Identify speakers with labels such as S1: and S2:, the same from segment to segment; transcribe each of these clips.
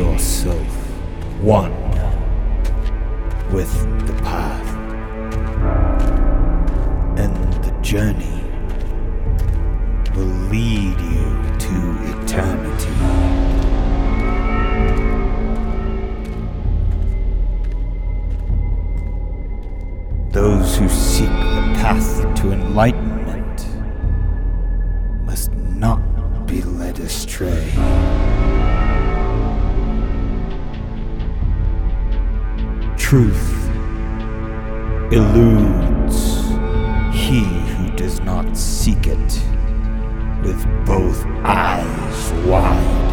S1: Yourself one with the path and the journey will lead you to eternity. Those who seek the path to enlightenment must not be led astray. Truth eludes he who does not seek it with both eyes wide.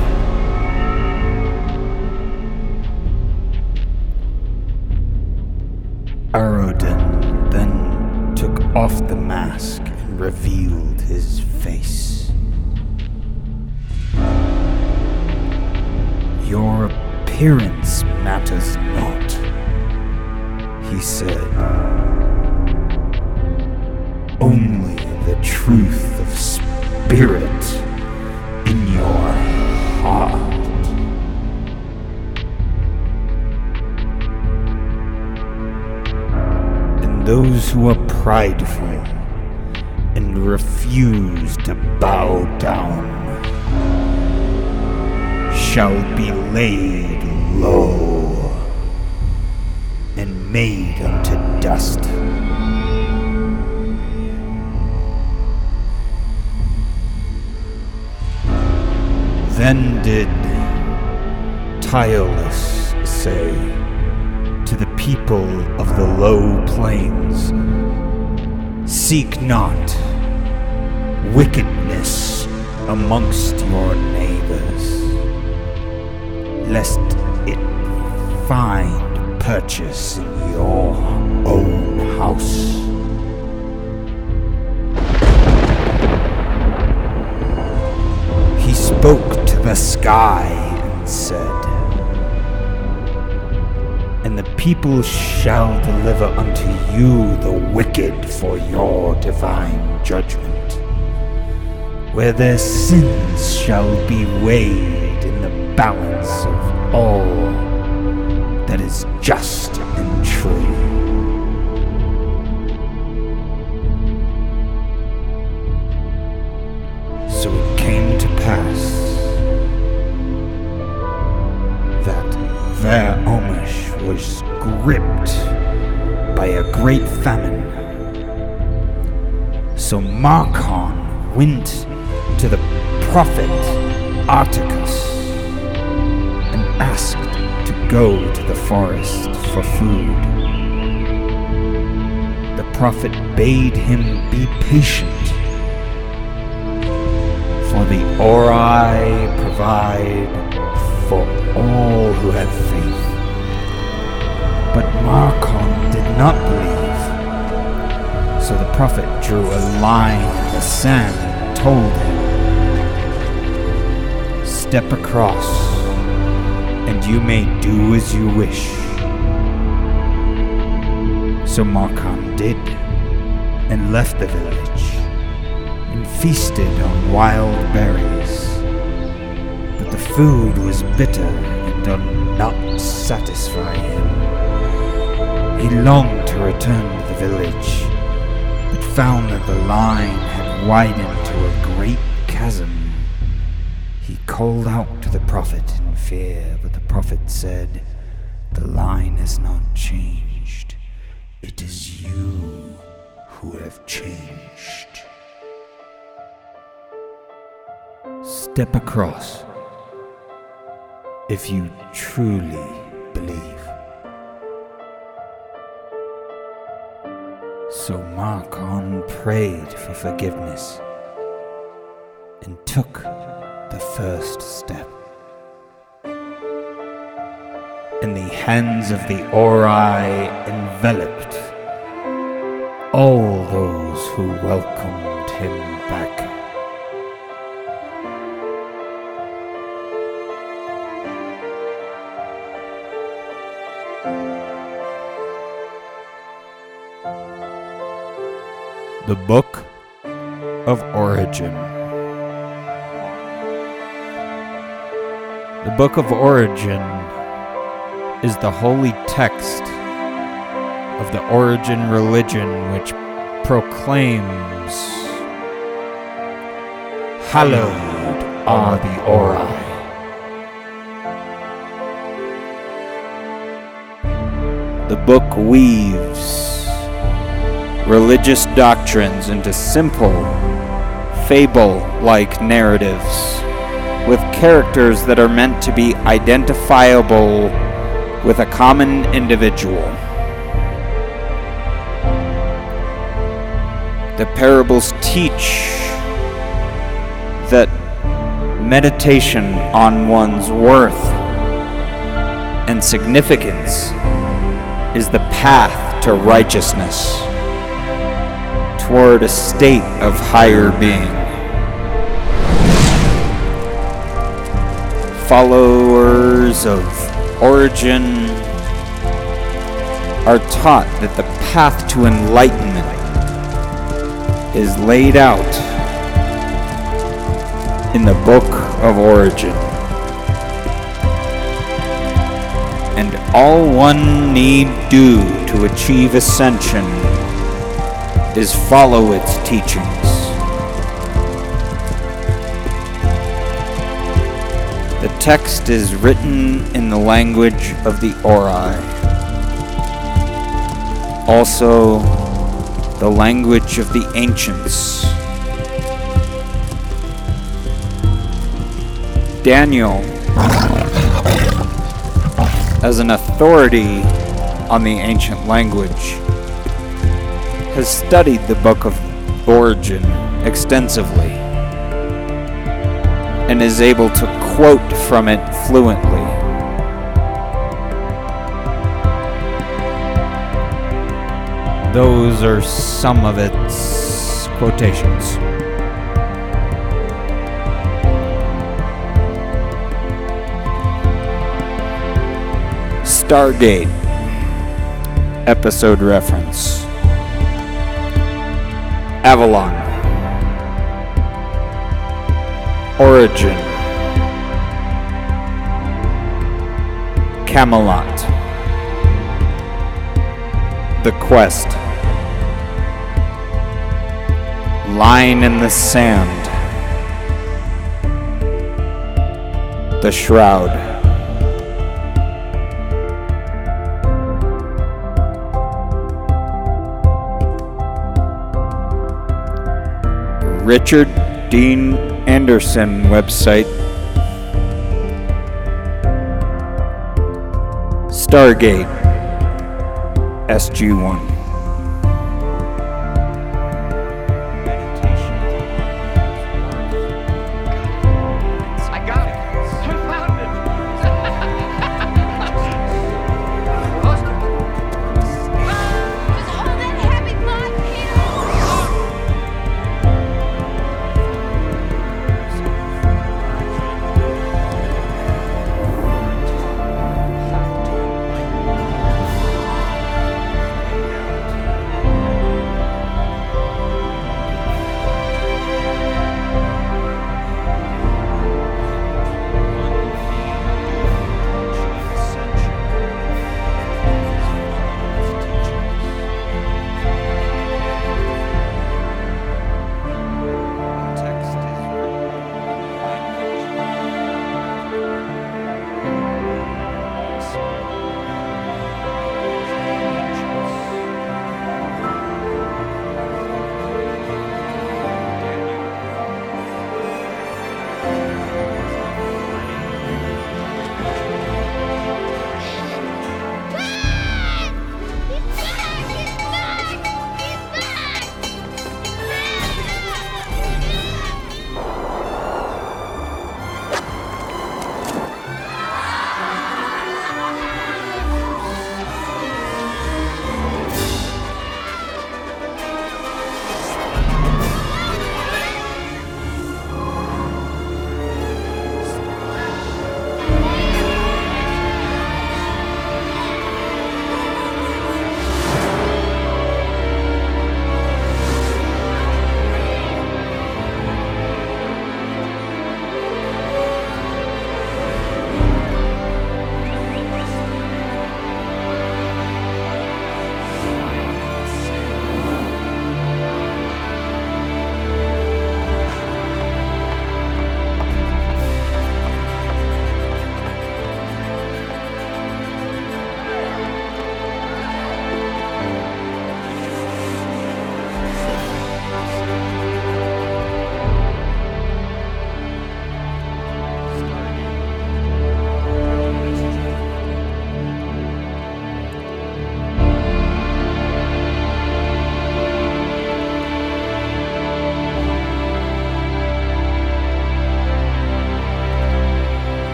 S1: Aroden then took off the mask and revealed his face. Your appearance matters not, he said. Only the truth of spirit in your heart. And those who are prideful and refuse to bow down shall be laid low made unto dust. Then did Tireless say to the people of the low plains, Seek not wickedness amongst your neighbors, lest it find purchase your own house. He spoke to the sky and said, And the people shall deliver unto you the wicked for your divine judgment, where their sins shall be weighed in the balance of all that is just was gripped by a great famine. So Markon went to the prophet Articus and asked to go to the forest for food. The prophet bade him be patient for the Ori provide for all who have faith. But Markon did not believe. So the prophet drew a line in the sand and told him, Step across, and you may do as you wish. So Markon did, and left the village and feasted on wild berries. But the food was bitter and did not satisfy him. He longed to return to the village, but found that the line had widened to a great chasm. He called out to the prophet in fear, but the prophet said, The line has not changed. It is you who have changed. Step across if you truly believe. So Markon prayed for forgiveness and took the first step. And the hands of the Ori enveloped all those who welcomed him back. The Book of Origin. The Book of Origin is the holy text of the origin religion which proclaims Hallowed are the Ori. The book weaves religious doctrines into simple, fable like narratives with characters that are meant to be identifiable with a common individual. The parables teach that meditation on one's worth and significance is the path to righteousness toward a state of higher being. Followers of origin are taught that the path to enlightenment is laid out in the book of origin. And all one need do to achieve ascension is follow its teachings. The text is written in the language of the Ori. Also, the language of the ancients. Daniel, as an authority on the ancient language, has studied the Book of Origin extensively and is able to quote from it fluently. Those are some of its quotations. Stargate episode reference Avalon. Origin. Camelot. The Quest. Line in the Sand. The Shroud Richard Dean Anderson website. Stargate SG1.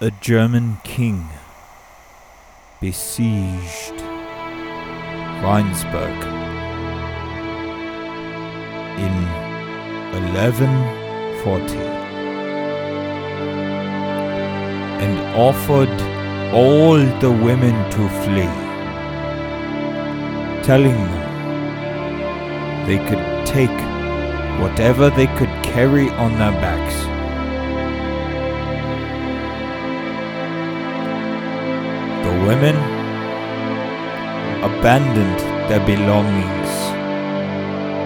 S1: A German king besieged Weinsberg in 1140 and offered all the women to flee, telling them they could take whatever they could carry on their backs. Women abandoned their belongings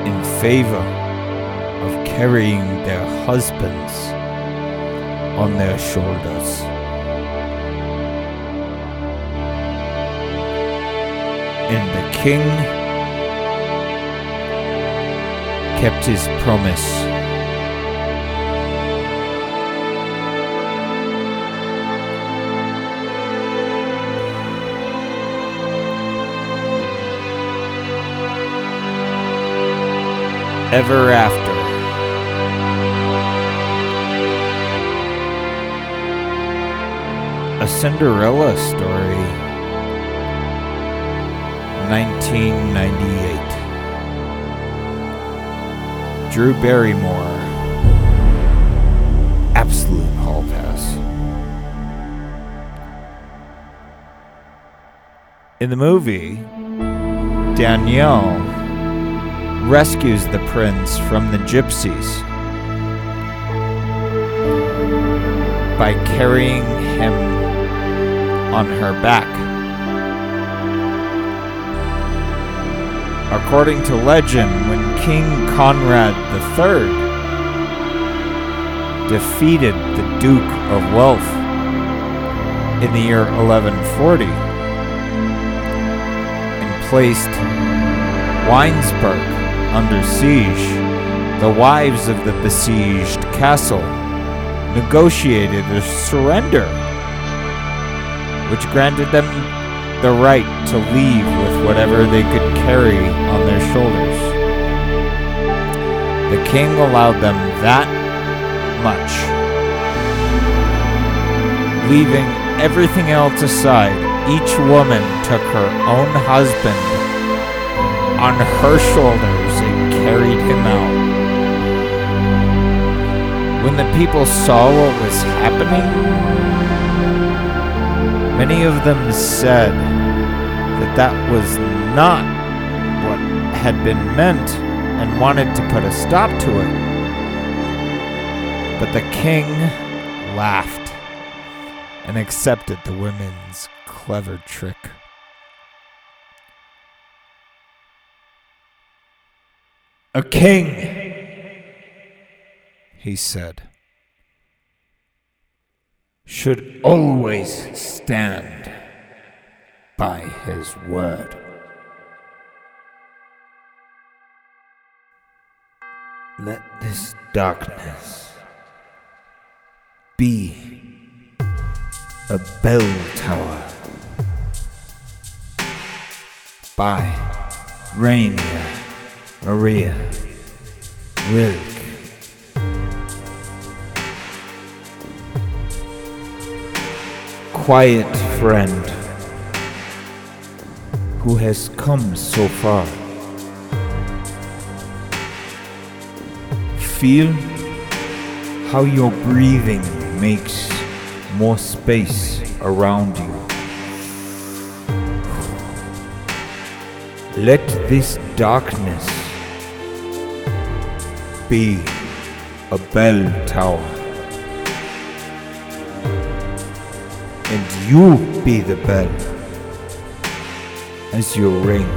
S1: in favor of carrying their husbands on their shoulders. And the king kept his promise. Ever after. A Cinderella story. 1998. Drew Barrymore. Absolute hall pass. In the movie, Danielle rescues the prince from the gypsies by carrying him on her back. According to legend, when King Conrad III defeated the Duke of Welf in the year 1140 and placed Weinsberg under siege, the wives of the besieged castle negotiated a surrender, which granted them the right to leave with whatever they could carry on their shoulders. The king allowed them that much, leaving everything else aside. Each woman took her own husband on her shoulders carried him out. When the people saw what was happening, many of them said that that was not what had been meant and wanted to put a stop to it. But the king laughed and accepted the women's clever trick. A king, he said, should always stand by his word. Let this darkness be a bell tower by Rainer Maria Rilke. Quiet friend who has come so far. Feel how your breathing makes more space around you. Let this darkness be a bell tower. And you be the bell as you ring.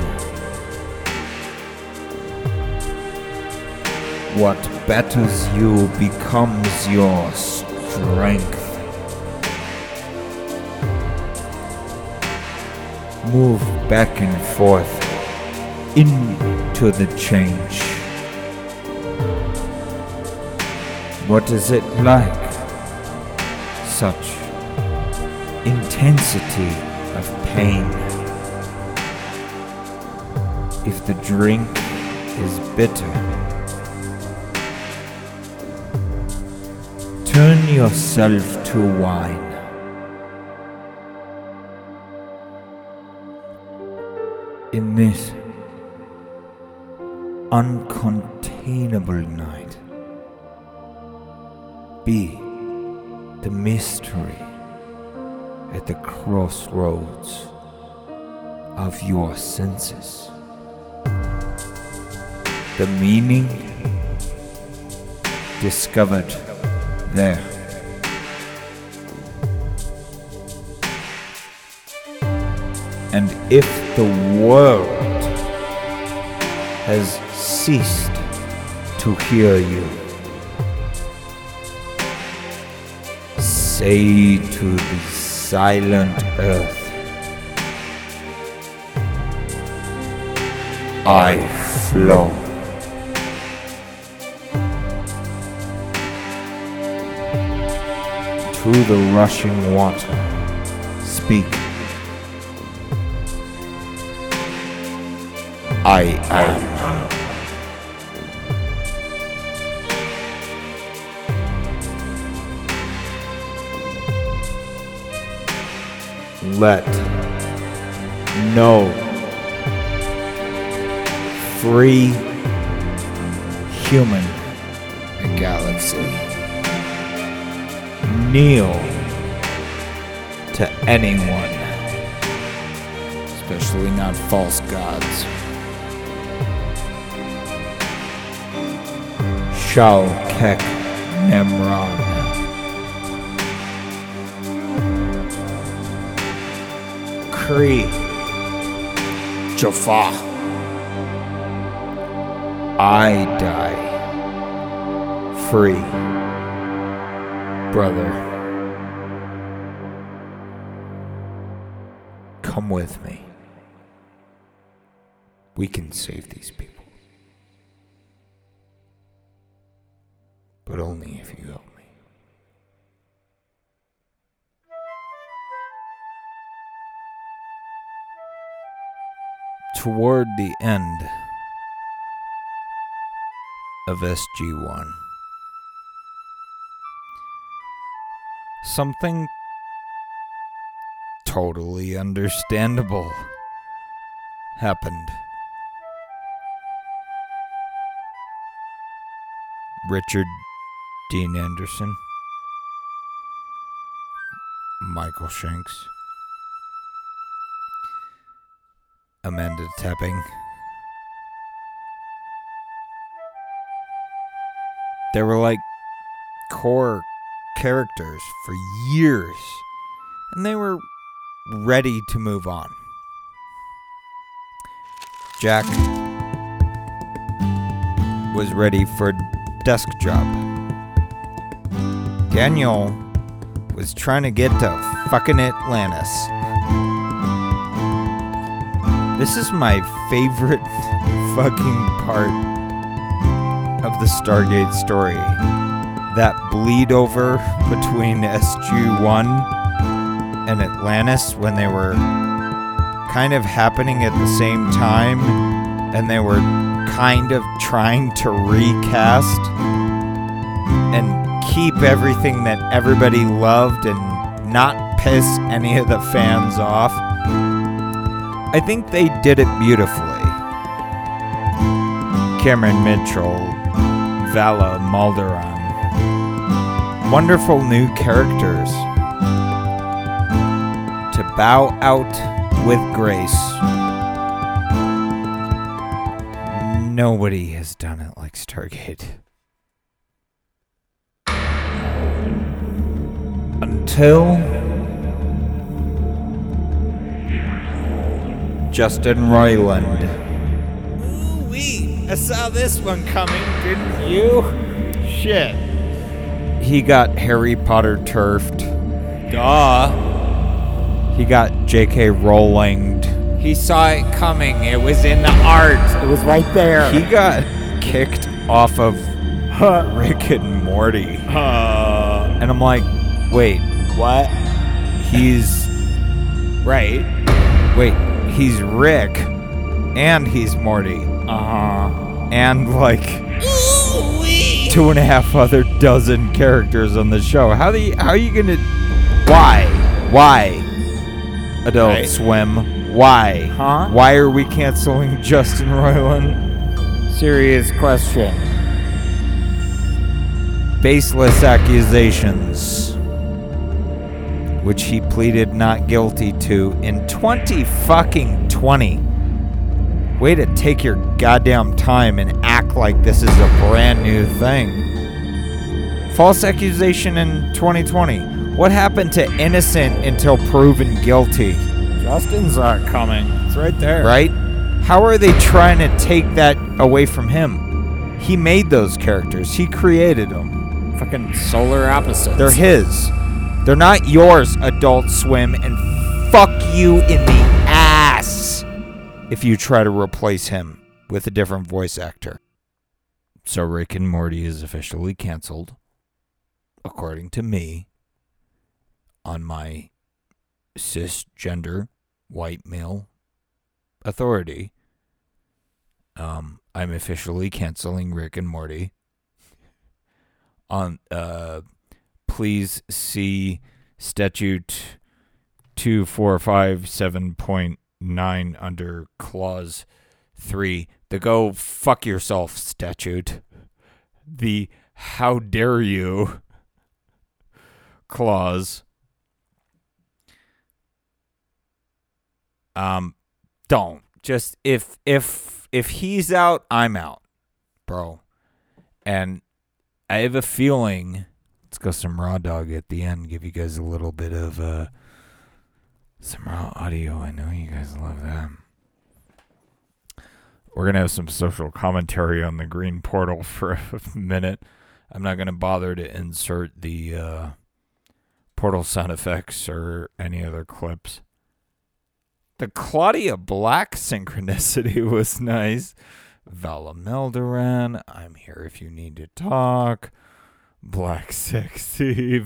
S1: What batters you becomes your strength. Move back and forth into the change. What is it like? Such intensity of pain. If the drink is bitter, turn yourself to wine. In this uncontainable night be the mystery at the crossroads of your senses. The meaning discovered there. And if the world has ceased to hear you, say to the silent earth, I flow. To the rushing water, speak. I am. Let no free human galaxy kneel to anyone, especially not false gods. Shal Kek Nemron. Kree Jaffa. I die free, brother. Come with me. We can save these people. But only if you help Toward the end of SG1. Something totally understandable happened. Richard Dean Anderson, Michael Shanks, Amanda Tapping. There were like core characters for years, and they were ready to move on. Jack was ready for a desk job. Daniel was trying to get to fucking Atlantis. This is my favorite fucking part of the Stargate story. That bleed over between SG1 and Atlantis when they were kind of happening at the same time and they were kind of trying to recast and keep everything that everybody loved and not piss any of the fans off. I think they did it beautifully. Cameron Mitchell, Vala Mal Doran. Wonderful new characters. To bow out with grace. Nobody has done it like Stargate. Until Justin Roiland. Ooh-wee, I saw this one coming, didn't you? Shit. He got Harry Potter turfed. Duh. He got J.K. Rowling. He saw it coming. It was in the art. It was right there. He got kicked off of Rick and Morty. And I'm like, wait, what? He's right. Wait, he's Rick and he's Morty. Uh-huh. And like two and a half other dozen characters on the show. How do you, how are you gonna why? Why? Adult
S2: Right.
S1: Swim. Why?
S2: Huh?
S1: Why are we canceling Justin Roiland?
S2: Serious question.
S1: Baseless accusations, which he pleaded not guilty to in 20 fucking 20. Way to take your goddamn time and act like this is a brand new thing. False accusation in 2020. What happened to innocent until proven guilty?
S2: Justin's not coming. It's right there.
S1: right? How are they trying to take that away from him? He made those characters. He created them.
S2: Fucking solar opposites.
S1: They're his. They're not yours, Adult Swim, and fuck you in the ass if you try to replace him with a different voice actor. So Rick and Morty is officially canceled, according to me, on my cisgender white male authority. Um, I'm officially canceling Rick and Morty. On uh, please see statute two four five seven point nine under clause three. The go fuck yourself statute. The how dare you clause. Um, don't just if if if he's out, I'm out, bro. And I have a feeling. Let's go some raw dog at the end. Give you guys a little bit of uh some raw audio. I know you guys love that. We're gonna have some social commentary on the green portal for a minute. I'm not gonna bother to insert the uh, portal sound effects or any other clips. The Claudia Black synchronicity was nice. Vala Mal Doran, I'm here if you need to talk. Black sexy,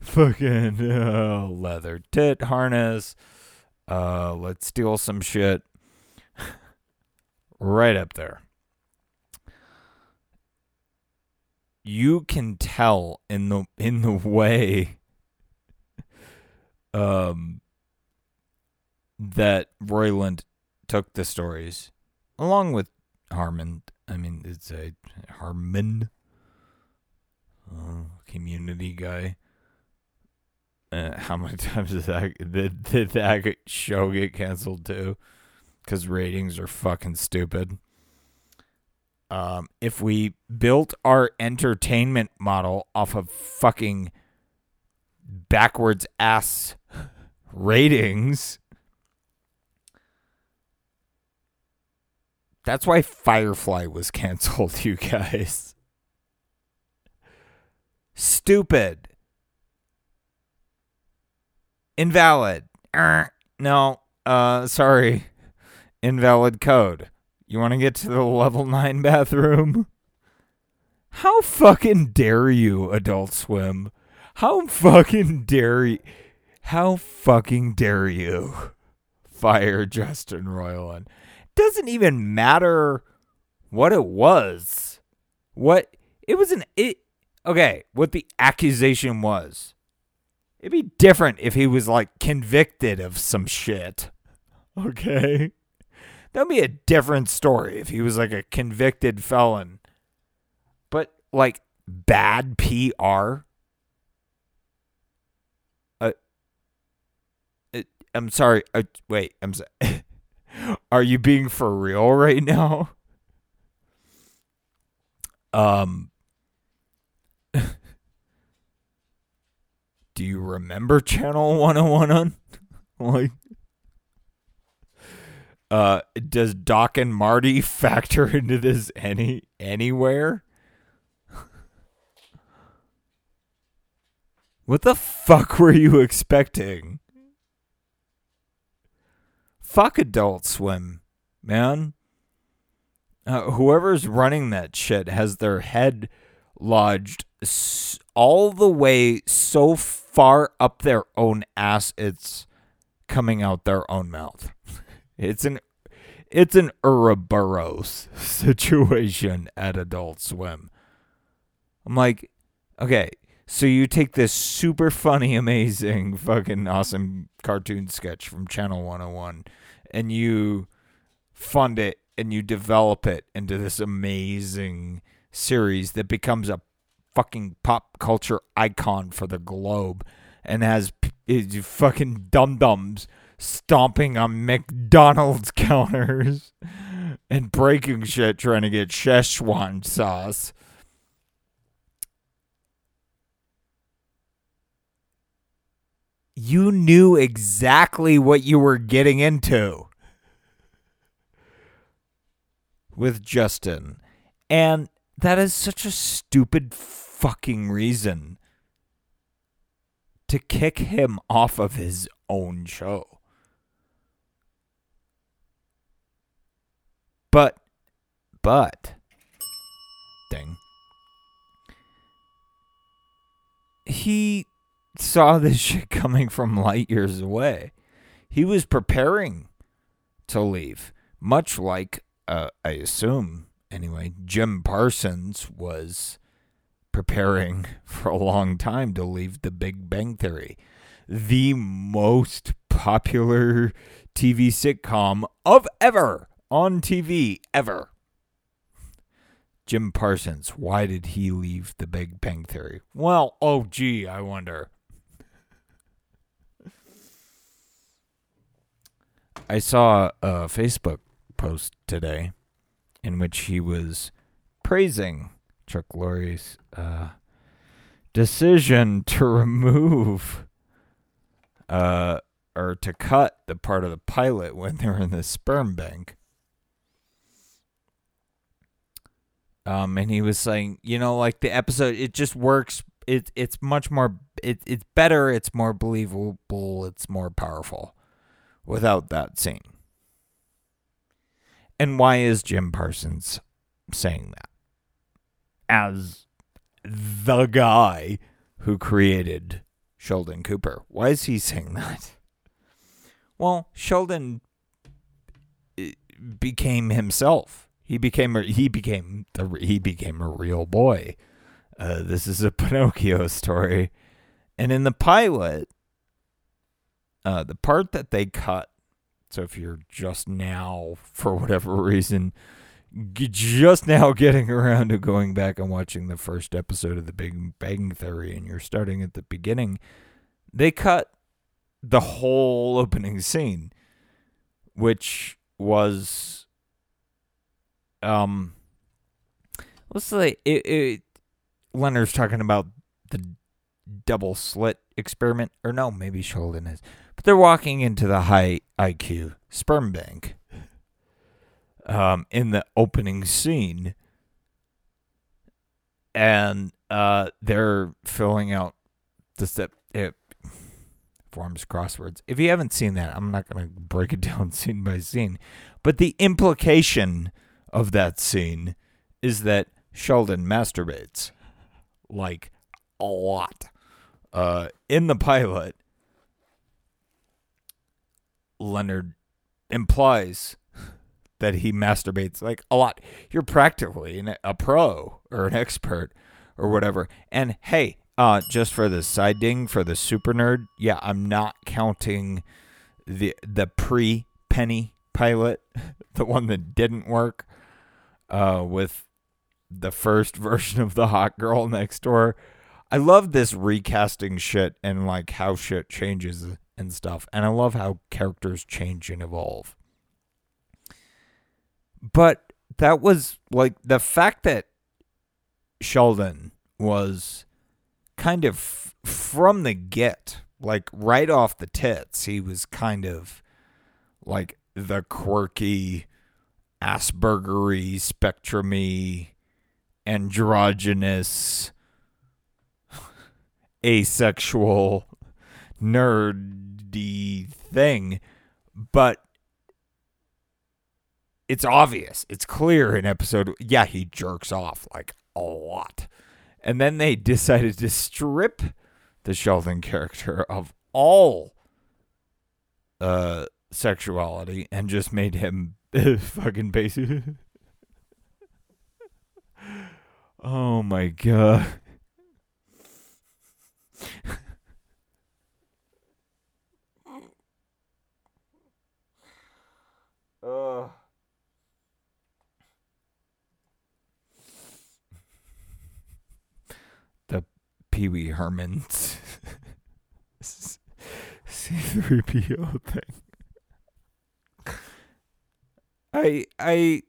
S1: fucking uh, leather tit harness. Uh, let's steal some shit. right up there. You can tell in the in the way um that Roiland took the stories along with Harmon. I mean, it's a Harmon uh, community guy. Uh, how many times did that did, did that show get canceled too? Because ratings are fucking stupid. Um, if we built our entertainment model off of fucking backwards ass ratings, that's why Firefly was canceled, you guys. Stupid. Invalid. Er, no. Uh sorry. Invalid code. You want to get to the level 9 bathroom? How fucking dare you, Adult Swim? How fucking dare you? How fucking dare you fire Justin Roiland? Doesn't even matter what it was. What it was an it okay, what the accusation was. It'd be different if he was like convicted of some shit. Okay? That'd be a different story if he was like a convicted felon. But like bad PR. Uh, uh, I'm sorry. Uh, wait, I'm sorry. Are you being for real right now? Um Do you remember channel 101 on like uh does Doc and Marty factor into this any anywhere? What the fuck were you expecting? Fuck Adult Swim, man. Uh, whoever's running that shit has their head lodged all the way so far up their own ass it's coming out their own mouth. It's an it's an Ouroboros situation at Adult Swim. I'm like, okay, So you take this super funny, amazing, fucking awesome cartoon sketch from Channel 101 and you fund it and you develop it into this amazing series that becomes a fucking pop culture icon for the globe and has is fucking dum dums stomping on McDonald's counters and breaking shit trying to get Szechuan sauce. You knew exactly what you were getting into with Justin. And that is such a stupid fucking reason to kick him off of his own show. But, but, ding. He saw this shit coming from light years away. He was preparing to leave, much like, uh, I assume, anyway, Jim Parsons was preparing for a long time to leave the Big Bang Theory, the most popular TV sitcom of ever on TV ever. Jim Parsons, why did he leave the Big Bang Theory? Well, oh gee, I wonder. I saw a Facebook post today in which he was praising Chuck Lorre's uh, decision to remove uh, or to cut the part of the pilot when they were in the sperm bank. Um, and he was saying, you know, like the episode, it just works. It it's much more. It it's better. It's more believable. It's more powerful without that scene. And why is Jim Parsons saying that? As the guy who created Sheldon Cooper. Why is he saying that? Well, Sheldon eh, became himself. He became a, he became the, he became a real boy. Uh, this is a Pinocchio story, and in the pilot, uh, the part that they cut. So if you're just now, for whatever reason, just now getting around to going back and watching the first episode of The Big Bang Theory, and you're starting at the beginning, they cut the whole opening scene, which was, um, let's say it, it Leonard's talking about the double slit experiment, or no, maybe Sheldon is, but they're walking into the high IQ sperm bank. Um, in the opening scene, and uh, they're filling out the step it forms crosswords. If you haven't seen that, I'm not going to break it down scene by scene, but the implication of that scene is that Sheldon masturbates like a lot. Uh, in the pilot, Leonard implies that he masturbates like a lot. You're practically a pro or an expert or whatever. And hey, uh, just for the side ding for the super nerd, yeah, I'm not counting the the pre penny pilot, the one that didn't work, uh, with the first version of the hot girl next door. I love this recasting shit and like how shit changes and stuff. And I love how characters change and evolve. But that was like the fact that Sheldon was kind of from the get, like right off the tits, he was kind of like the quirky, Aspergery, spectrumy, androgynous, asexual, nerdy thing. But it's obvious. It's clear in episode. Yeah, he jerks off like a lot. And then they decided to strip the Sheldon character of all uh, sexuality and just made him fucking basic. oh my god. Ugh. Uh. Pee Wee Herman's C3PO thing. I I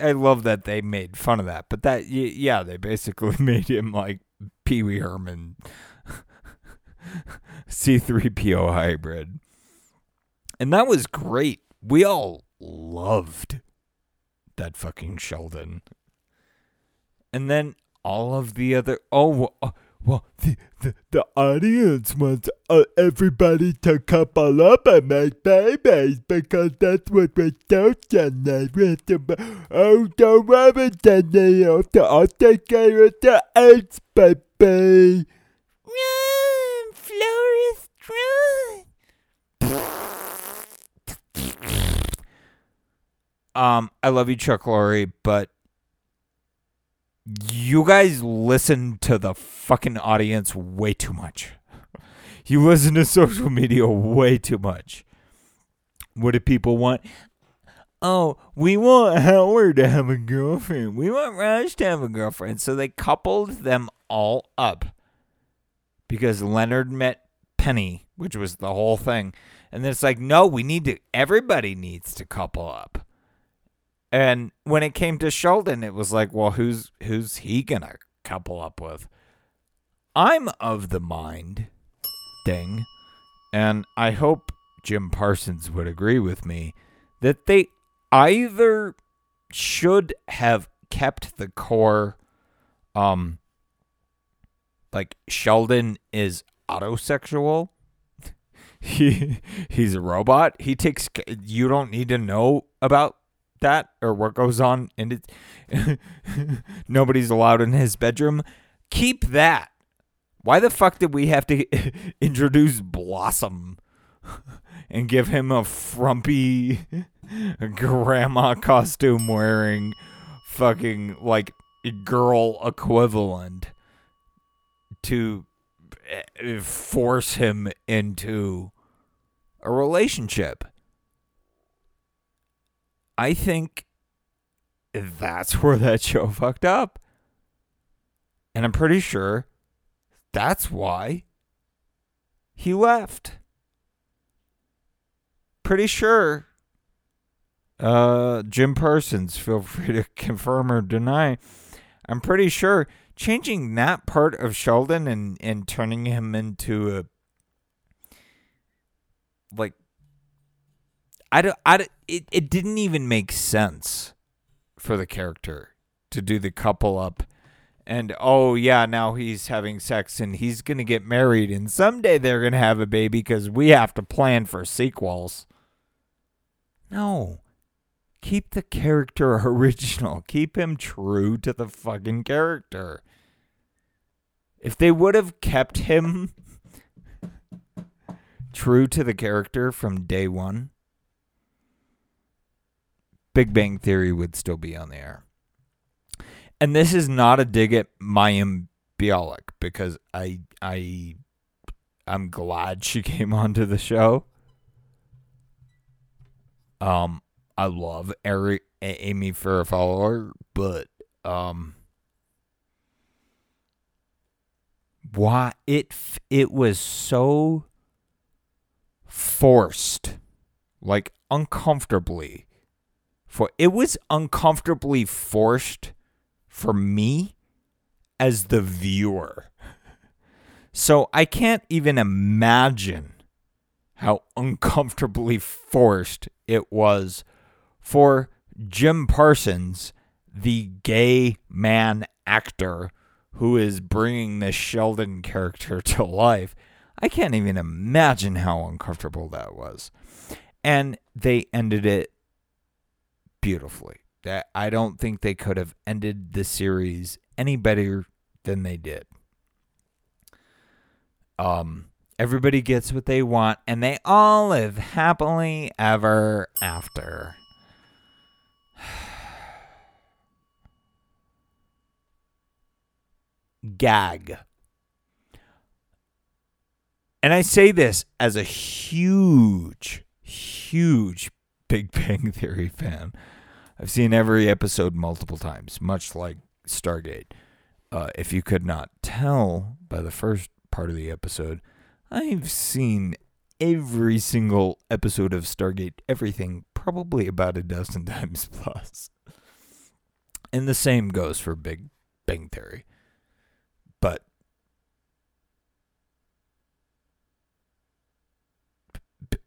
S1: I love that they made fun of that, but that yeah, they basically made him like Pee Wee Herman C3PO hybrid. And that was great. We all loved that fucking Sheldon. And then all of the other oh uh, well the, the the audience wants uh, everybody to couple up and make babies because that's what we're social Oh, don't worry, Danny. I'll, I'll take care of the AIDS, baby. Run, Florist, run. um, I love you, Chuck Lorre, but you guys listen to the fucking audience way too much. You listen to social media way too much. What do people want? Oh, we want Howard to have a girlfriend. We want Raj to have a girlfriend. So they coupled them all up because Leonard met Penny, which was the whole thing. And then it's like, no, we need to, everybody needs to couple up. And when it came to Sheldon, it was like, well, who's who's he gonna couple up with? I'm of the mind, ding, and I hope Jim Parsons would agree with me that they either should have kept the core, um, like Sheldon is autosexual. He he's a robot. He takes. You don't need to know about that or what goes on and it nobody's allowed in his bedroom keep that. Why the fuck did we have to introduce blossom and give him a frumpy grandma costume wearing fucking like girl equivalent to eh, force him into a relationship I think that's where that show fucked up. And I'm pretty sure that's why he left. Pretty sure. Uh, Jim Parsons, feel free to confirm or deny. I'm pretty sure changing that part of Sheldon and, and turning him into a like I don't, I don't, it, it didn't even make sense for the character to do the couple up and oh yeah now he's having sex and he's gonna get married and someday they're gonna have a baby because we have to plan for sequels. No. Keep the character original. Keep him true to the fucking character. If they would have kept him true to the character from day one Big Bang Theory would still be on the air. And this is not a dig at Mayim Bialik because I I I'm glad she came onto the show. Um, I love Ari, Amy Farrah but um, why it it was so forced, like uncomfortably for it was uncomfortably forced for me as the viewer. So I can't even imagine how uncomfortably forced it was for Jim Parsons, the gay man actor who is bringing this Sheldon character to life. I can't even imagine how uncomfortable that was. And they ended it beautifully. That I don't think they could have ended the series any better than they did. Um, everybody gets what they want, and they all live happily ever after. Gag. And I say this as a huge, huge Big Bang Theory fan. I've seen every episode multiple times, much like Stargate. uh, if you could not tell by the first part of the episode, I've seen every single episode of Stargate, everything, probably about a dozen times plus. And the same goes for Big Bang Theory. But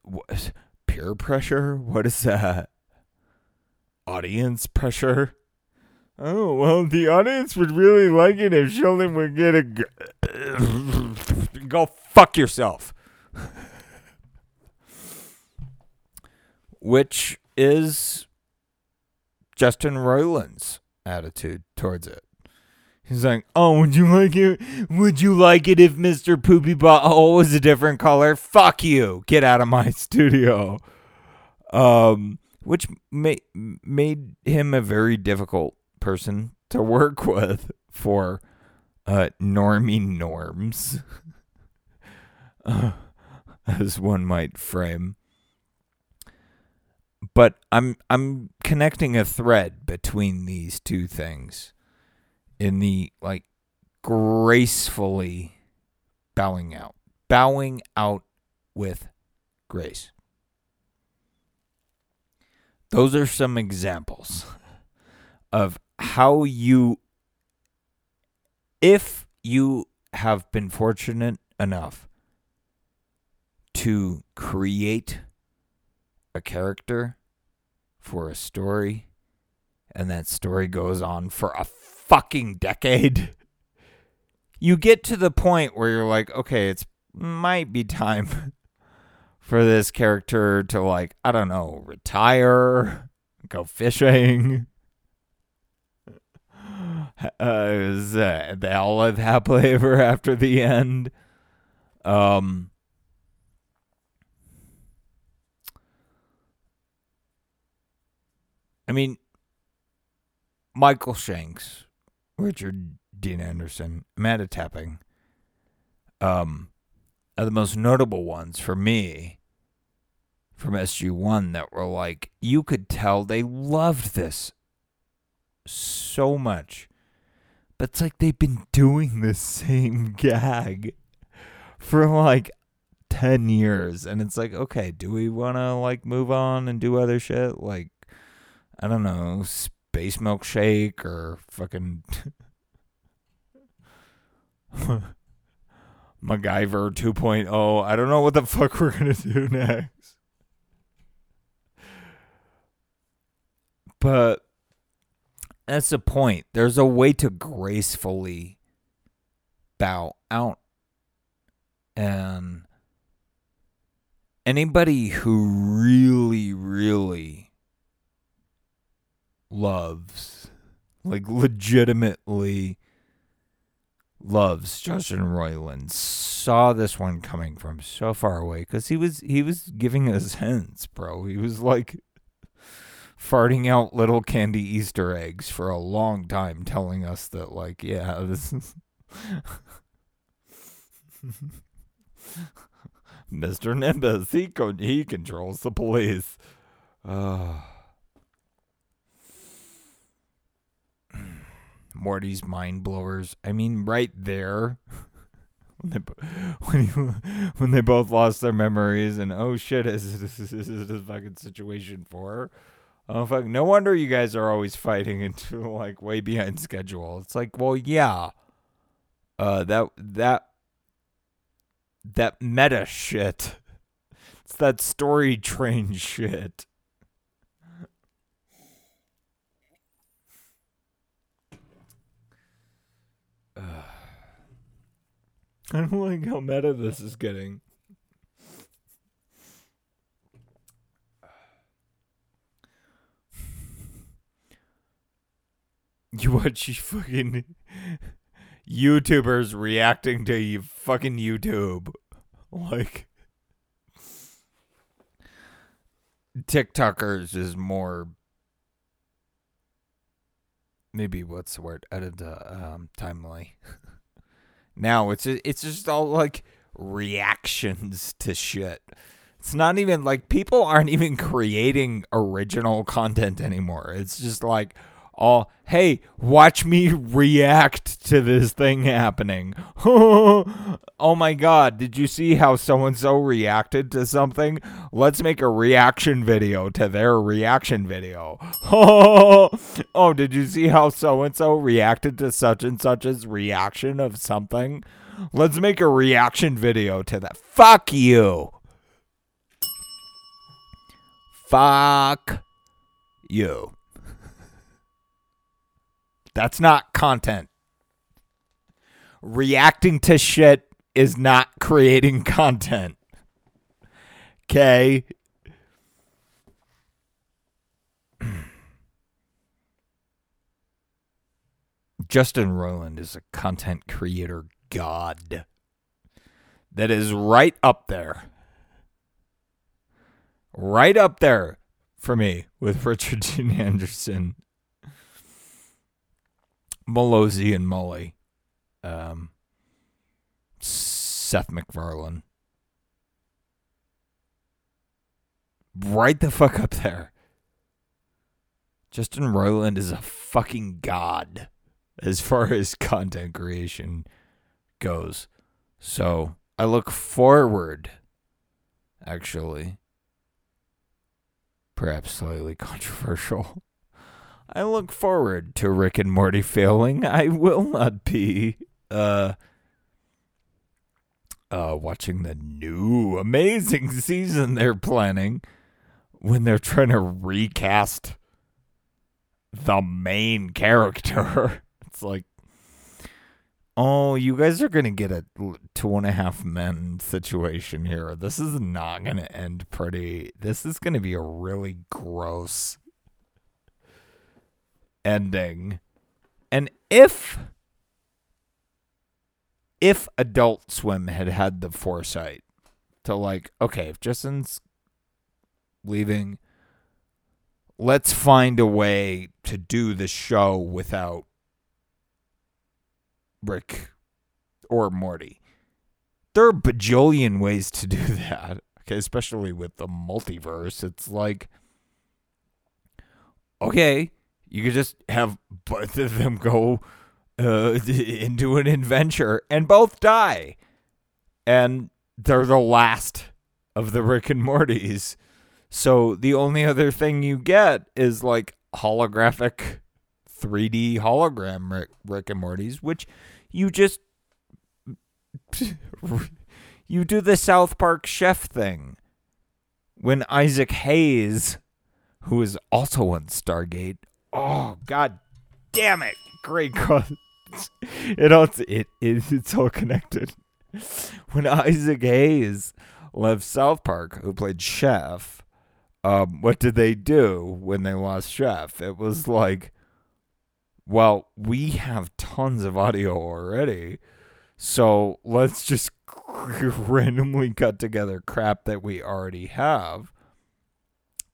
S1: what peer pressure? What is that? Audience pressure? Oh well, the audience would really like it if Sheldon would get a. G- Go fuck yourself. Which is Justin Roiland's attitude towards it. He's like, "Oh, would you like it? Would you like it if Mr. Poopy Butthole was a different color? Fuck you! Get out of my studio." Um, which made made him a very difficult person to work with for uh normie norms, as one might frame. But I'm I'm connecting a thread between these two things in the like gracefully bowing out. Bowing out with grace. Those are some examples of how you if you have been fortunate enough to create a character for a story and that story goes on for a fucking decade you get to the point where you're like okay it's might be time for this character to like i don't know retire go fishing. Uh, is, uh, they all live happily ever after the end? Um I mean, Michael Shanks, Richard Dean Anderson, Amanda Tapping, um, are the most notable ones for me from SG1 that were like, you could tell they loved this so much. But it's like they've been doing the same gag for like 10 years. And it's like, okay, do we want to like move on and do other shit? Like, I don't know, space milkshake or fucking MacGyver 2.0. I don't know what the fuck we're gonna do next. But that's the point. There's a way to gracefully bow out. And anybody who really, really loves, like legitimately loves Justin Roiland saw this one coming from so far away because he was he was giving us hints, bro. He was like farting out little candy Easter eggs for a long time, telling us that like, yeah, this is Mr. Nimbus. He he controls the police. Uh. Morty's mind blowers. I mean, right there. when, they, when, he, when they both lost their memories and oh shit, is this is this fucking situation for? Oh fuck! No wonder you guys are always fighting into like way behind schedule. It's like, well, yeah, uh, that that that meta shit. It's that story train shit. I don't like how meta this is getting. You watch fucking YouTubers reacting to you fucking YouTube. Like TikTokers is more maybe what's the word? Edit um timely. now it's it's just all like reactions to shit. It's not even like people aren't even creating original content anymore. It's just like, all, hey, watch me react to this thing happening. oh my god, did you see how so and so reacted to something? Let's make a reaction video to their reaction video. oh, did you see how so and so reacted to such and such's reaction of something? Let's make a reaction video to that. Fuck you. Fuck you. That's not content. Reacting to shit is not creating content. Okay? Justin Roiland is a content creator god that is right up there. Right up there for me with Richard Dean Anderson Mallozzi and Mullie. Um, Seth MacFarlane. Right the fuck up there. Justin Roiland is a fucking god as far as content creation goes. So I look forward, actually, perhaps slightly controversial, I look forward to Rick and Morty failing. I will not be uh uh watching the new amazing season they're planning when they're trying to recast the main character. It's like Oh, you guys are gonna get a two and a half men situation here. This is not gonna end pretty. This is gonna be a really gross ending. And if if Adult Swim had had the foresight to like, okay, if Justin's leaving, let's find a way to do the show without Rick or Morty. There are bajillion ways to do that. Okay, especially with the multiverse. It's like okay, you could just have both of them go uh, into an adventure and both die. And they're the last of the Rick and Mortys. So the only other thing you get is like holographic 3D hologram Rick, Rick and Mortys, which you just you do the South Park chef thing. When Isaac Hayes, who is also on Stargate, Oh God, damn it! Great cross. It all it, it it's all connected. When Isaac Hayes left South Park, who played Chef, um, what did they do when they lost Chef? It was like, well, we have tons of audio already, so let's just randomly cut together crap that we already have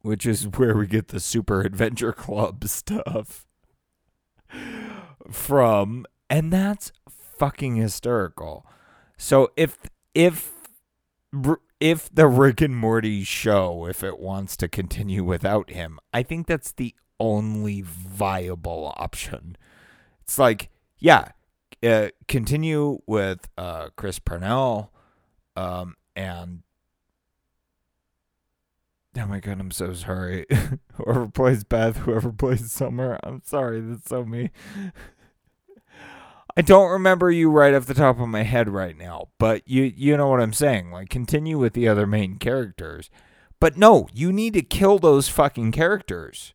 S1: which is where we get the Super Adventure Club stuff from, and that's fucking hysterical. So if if if the Rick and Morty show, if it wants to continue without him, I think that's the only viable option. It's like, yeah, uh, continue with uh, Chris Parnell um, and Oh my god, I'm so sorry. whoever plays Beth, whoever plays Summer, I'm sorry, that's so me. I don't remember you right off the top of my head right now, but you you know what I'm saying. Like continue with the other main characters. But no, you need to kill those fucking characters.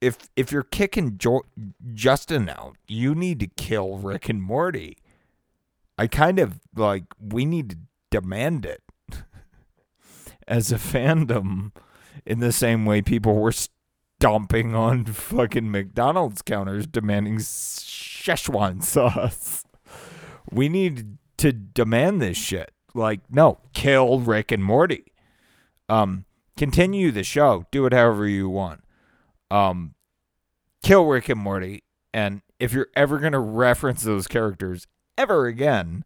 S1: If if you're kicking jo- Justin out, you need to kill Rick and Morty. I kind of like we need to demand it as a fandom in the same way people were stomping on fucking McDonald's counters demanding Szechuan sauce. We need to demand this shit. Like, no, kill Rick and Morty. Um, continue the show. Do it however you want. Um, kill Rick and Morty. And if you're ever gonna reference those characters ever again,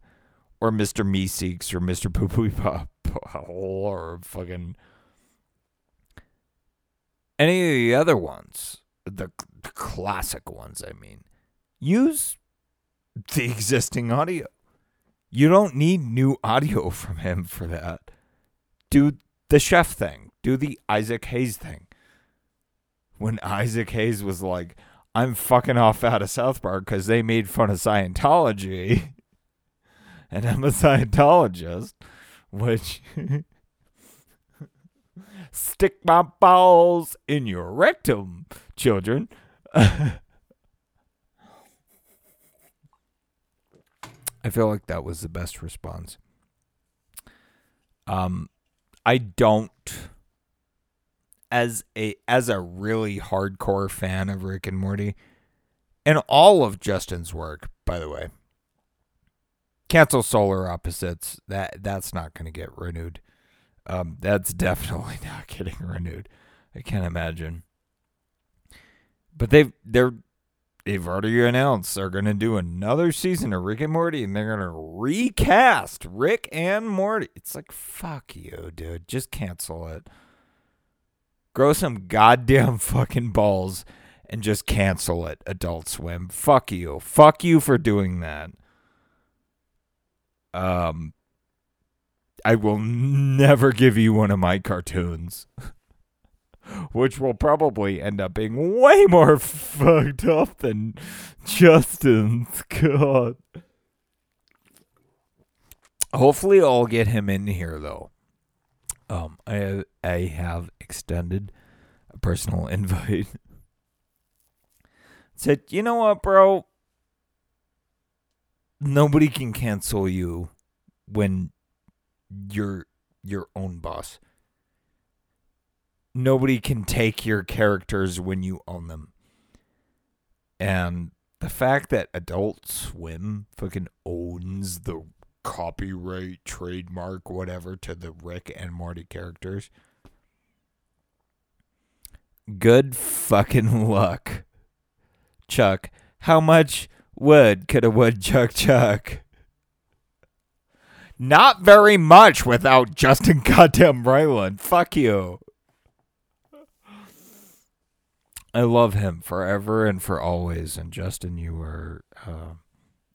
S1: or Mr. Meeseeks or Mr. Poo Poo Pop, or fucking any of the other ones, the classic ones, I mean. Use the existing audio. You don't need new audio from him for that. Do the chef thing. Do the Isaac Hayes thing. When Isaac Hayes was like, I'm fucking off out of South Park because they made fun of Scientology. and I'm a Scientologist, which stick my balls in your rectum, children. I feel like that was the best response. Um, I don't as a as a really hardcore fan of Rick and Morty and all of Justin's work, by the way. Cancel Solar Opposites. That that's not going to get renewed. Um, that's definitely not getting renewed. I can't imagine. But they've they're they've already announced they're gonna do another season of Rick and Morty, and they're gonna recast Rick and Morty. It's like fuck you, dude. Just cancel it. Grow some goddamn fucking balls and just cancel it, Adult Swim. Fuck you. Fuck you for doing that. Um I will never give you one of my cartoons. Which will probably end up being way more fucked up than Justin's. God. Hopefully, I'll get him in here though. Um, I I have extended a personal invite. Said, you know what, bro? Nobody can cancel you when you're your own boss. Nobody can take your characters when you own them. And the fact that Adult Swim fucking owns the copyright, trademark, whatever to the Rick and Morty characters. Good fucking luck. Chuck, how much wood could a woodchuck chuck? Chuck Not very much without Justin goddamn Roiland. Fuck you. I love him forever and for always. And Justin, you were. Uh,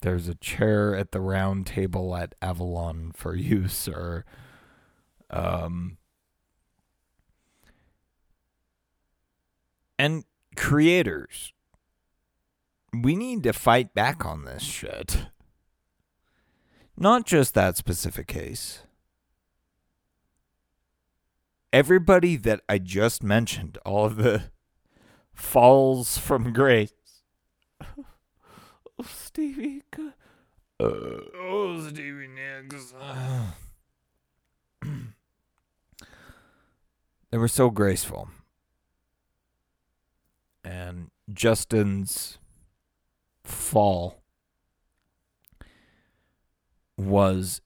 S1: there's a chair at the round table at Avalon for you, sir. Um. And creators, we need to fight back on this shit. Not just that specific case. Everybody that I just mentioned, all of the falls from grace. oh, Stevie. Uh, oh, Stevie Nicks. they were so graceful. And Justin's fall was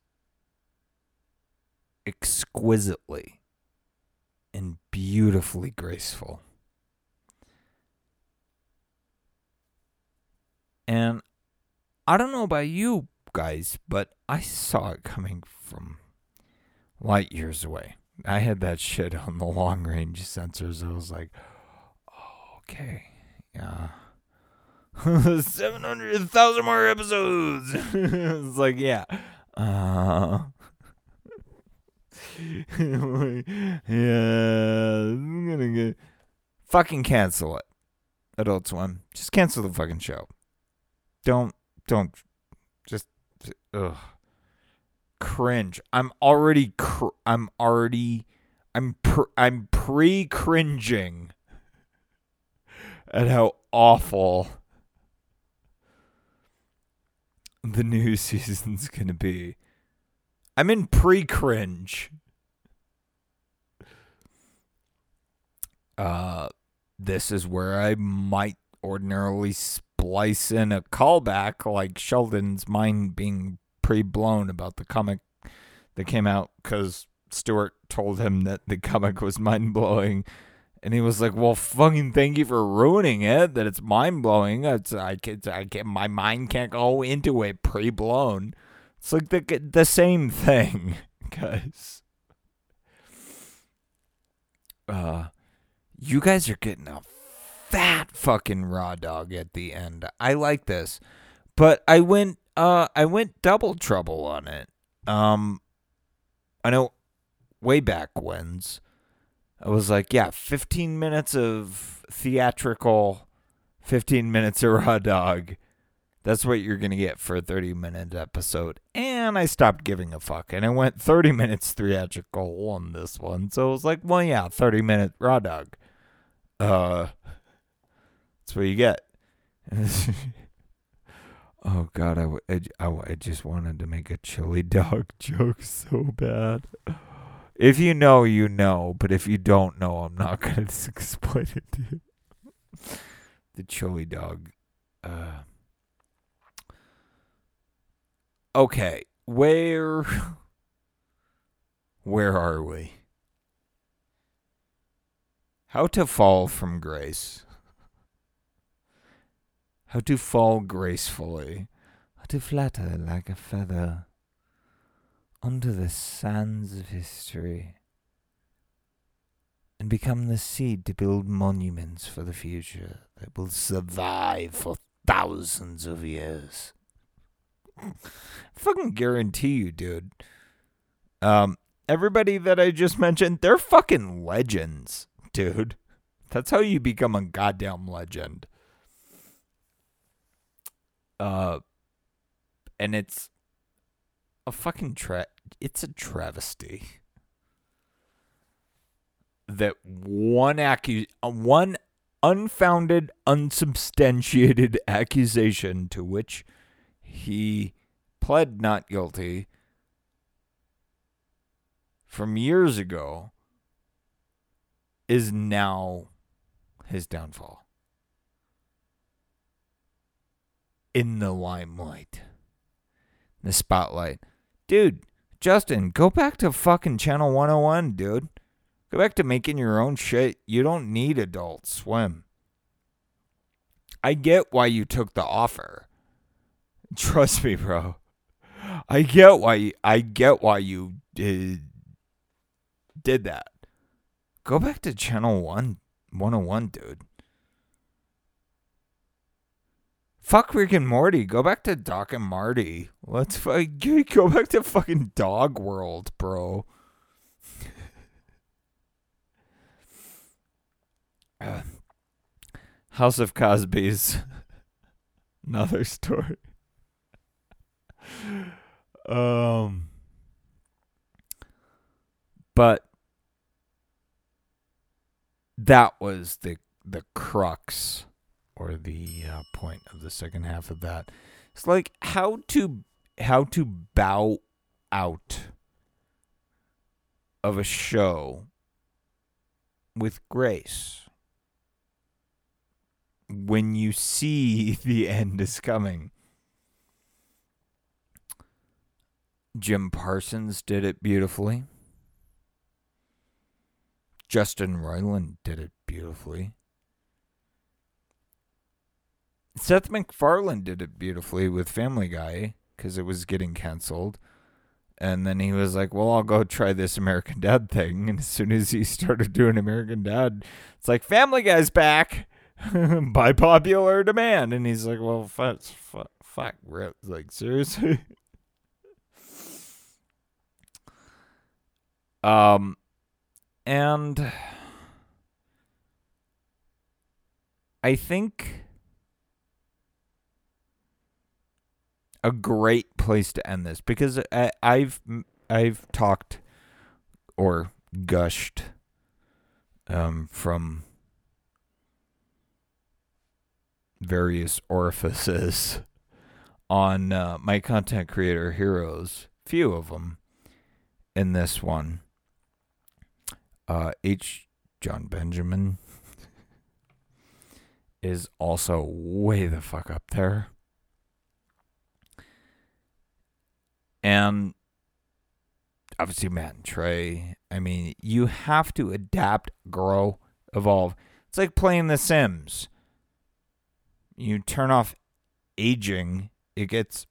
S1: exquisitely and beautifully graceful. And I don't know about you guys, but I saw it coming from light years away. I had that shit on the long range sensors. I was like, oh, okay, yeah. 700,000 more episodes. it's like, yeah. Uh, yeah, I'm gonna get. Fucking cancel it. Adult Swim. Just cancel the fucking show. Don't, don't. Just, ugh. Cringe. I'm already, cr- I'm already, I'm, I'm pre cringing at how awful the new season's gonna be. I'm in pre cringe. Uh, this is where I might ordinarily splice in a callback, like Sheldon's mind being pre blown about the comic that came out because Stewart told him that the comic was mind blowing and he was like, "Well, fucking thank you for ruining it. That it's mind blowing. It's I can't, I can't, my mind can't go into it pre blown. It's like the the same thing, guys. Uh, you guys are getting a fat fucking raw dog at the end. I like this. But I went uh I went double trouble on it. Um I know way back when's I was like, yeah, 15 minutes of theatrical, 15 minutes of raw dog. That's what you're going to get for a 30 minute episode. And I stopped giving a fuck. And I went 30 minutes theatrical on this one. So it was like, well, yeah, 30 minute raw dog. Uh, that's what you get. oh, God. I I I just wanted to make a chili dog joke so bad. If you know, you know. But if you don't know, I'm not going to explain it to you. the chili dog. Uh, okay, where where are we? How to fall from grace. How to fall gracefully. How to flatter like a feather onto the sands of history and become the seed to build monuments for the future that will survive for thousands of years. fucking guarantee you, dude. Um, everybody that I just mentioned, they're fucking legends, dude. That's how you become a goddamn legend. Uh, and it's a fucking tra- it's a travesty that one accu- one unfounded, unsubstantiated accusation to which he pled not guilty from years ago is now his downfall. In the limelight, the spotlight. Dude, Justin, go back to fucking Channel 101, dude. Go back to making your own shit. You don't need Adult Swim. I get why you took the offer. Trust me, bro. I get why you, I get why you did did that. Go back to channel 1 101, dude. Fuck Rick and Morty. Go back to Doc and Marty. Let's fuck, go back to fucking Dog World, bro. Uh, House of Cosby's another story. um but that was the the crux or the uh, point of the second half of that. It's like how to how to bow out of a show with grace when you see the end is coming. Jim Parsons did it beautifully. Justin Roiland did it beautifully. Seth MacFarlane did it beautifully with Family Guy because it was getting canceled. And then he was like, well, I'll go try this American Dad thing. And as soon as he started doing American Dad, it's like, Family Guy's back by popular demand. And he's like, well, fuck, fuck, fuck like, seriously? um, and I think a great place to end this because I, I've I've talked or gushed um, from various orifices on uh, my content creator heroes, few of them in this one. Uh, H. Jon Benjamin is also way the fuck up there. And obviously, Matt and Trey. I mean, you have to adapt, grow, evolve. It's like playing The Sims. You turn off aging, it gets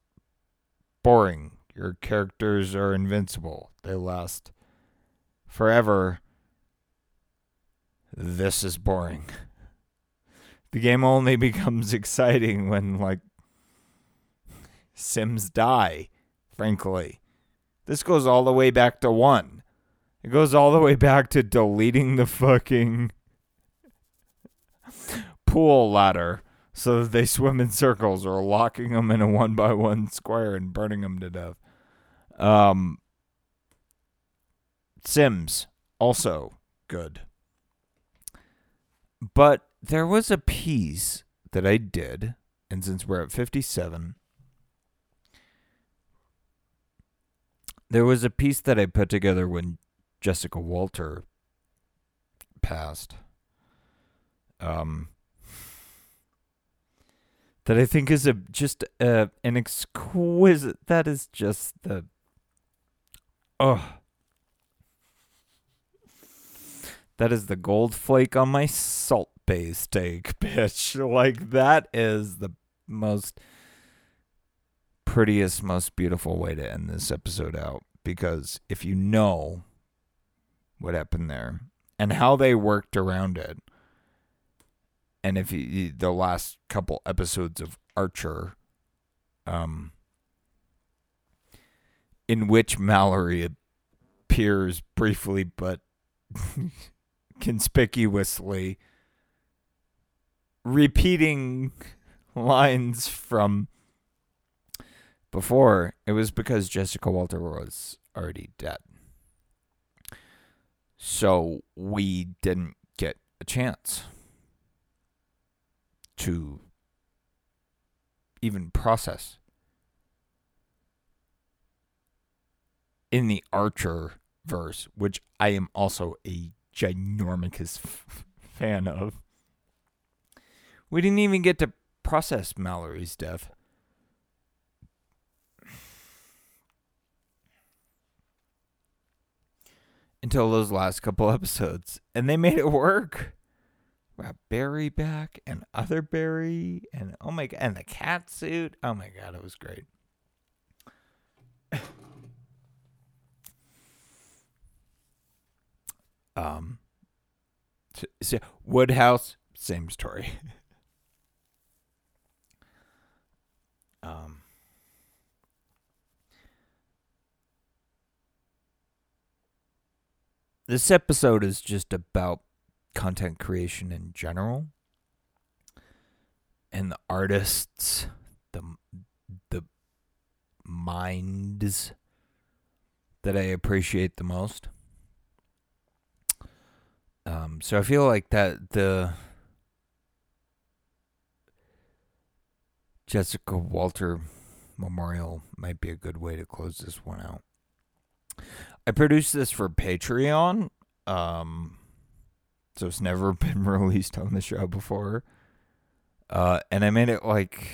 S1: boring. Your characters are invincible, they last forever. This is boring. the game only becomes exciting when like Sims die, frankly. This goes all the way back to 1. It goes all the way back to deleting the fucking pool ladder so that they swim in circles or locking them in a one by one square and burning them to death. Um, Sims also good. But there was a piece that I did, and since we're at 57, there was a piece that I put together when Jessica Walter passed. Um, that I think is a just uh, an exquisite. That is just the. Oh. That is the gold flake on my Salt Bae steak, bitch. Like that is the most prettiest, most beautiful way to end this episode out. Because if you know what happened there and how they worked around it, and if you, the last couple episodes of Archer, um, in which Mallory appears briefly but conspicuously repeating lines from before, it was because Jessica Walter was already dead. So we didn't get a chance to even process in the Archer verse, which I am also a ginormous fan of. We didn't even get to process Mallory's death. Until those last couple episodes. And they made it work. We got Barry back and other Barry and oh my god and the cat suit. Oh my god, it was great. um so, so Woodhouse, same story. um This episode is just about content creation in general and the artists the the minds that I appreciate the most um so I feel like that the Jessica Walter Memorial might be a good way to close this one out. I produced this for Patreon. Um so it's never been released on the show before. Uh, and I made it like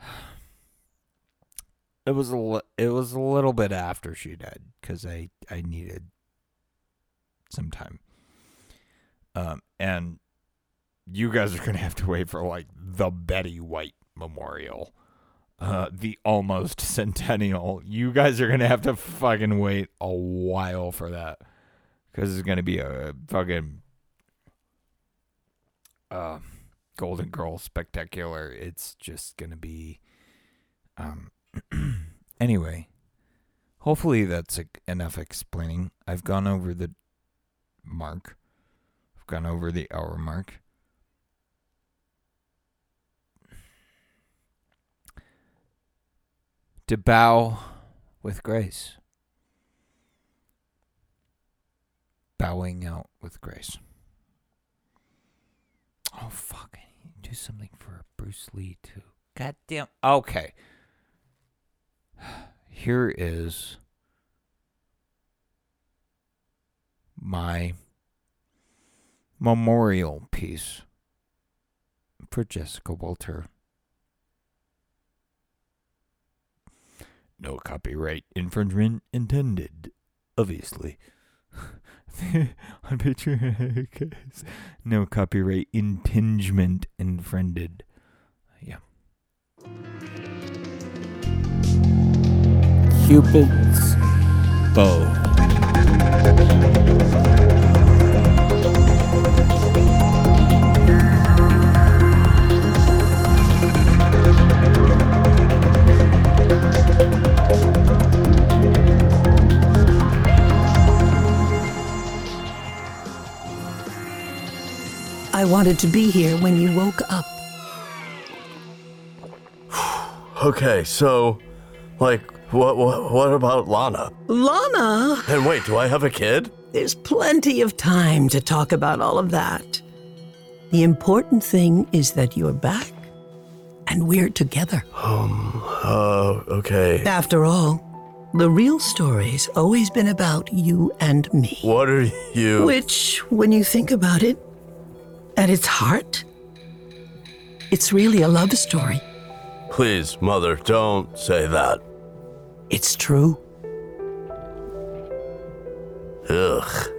S1: it was a li- it was a little bit after she died because I I needed some time. Um, and you guys are gonna have to wait for like the Betty White Memorial, uh, the almost centennial. You guys are gonna have to fucking wait a while for that because it's gonna be a fucking uh, Golden Girl spectacular. It's just gonna be, um. anyway, hopefully that's enough explaining. I've gone over the mark. I've gone over the hour mark. To bow with grace. bowing out with grace. Oh fuck! I need to do something for Bruce Lee too. God damn. Okay. Here is my memorial piece for Jessica Walter. No copyright infringement intended, obviously. on Patreon. guys. no copyright impingement infringed. Yeah.
S3: Cupid's bow.
S4: Wanted to be here when you woke up.
S5: Okay, so, like, what, what, what about Lana?
S4: Lana,
S5: And wait, do I have a kid?
S4: there's plenty of time to talk about all of that. The important thing is that you're back and we're together.
S5: Um, Uh, okay.
S4: After all, the real story's always been about you and me.
S5: What are you?
S4: Which, when you think about it, at its heart, it's really a love story.
S5: Please, Mother, don't say that.
S4: It's true.
S5: Ugh.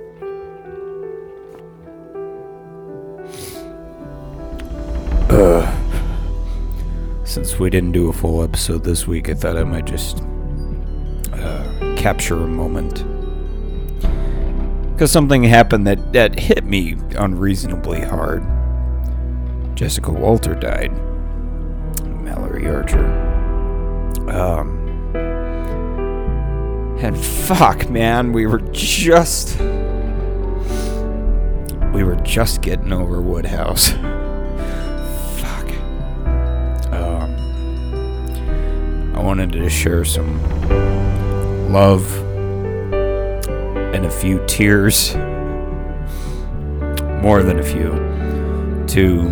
S1: Since we didn't do a full episode this week, I thought I might just uh, capture a moment. Because something happened that, that hit me unreasonably hard. Jessica Walter died. Mallory Archer. Um. And fuck, man, we were just. We were just getting over Woodhouse. fuck. Um, I wanted to share some love and a few tears, more than a few, to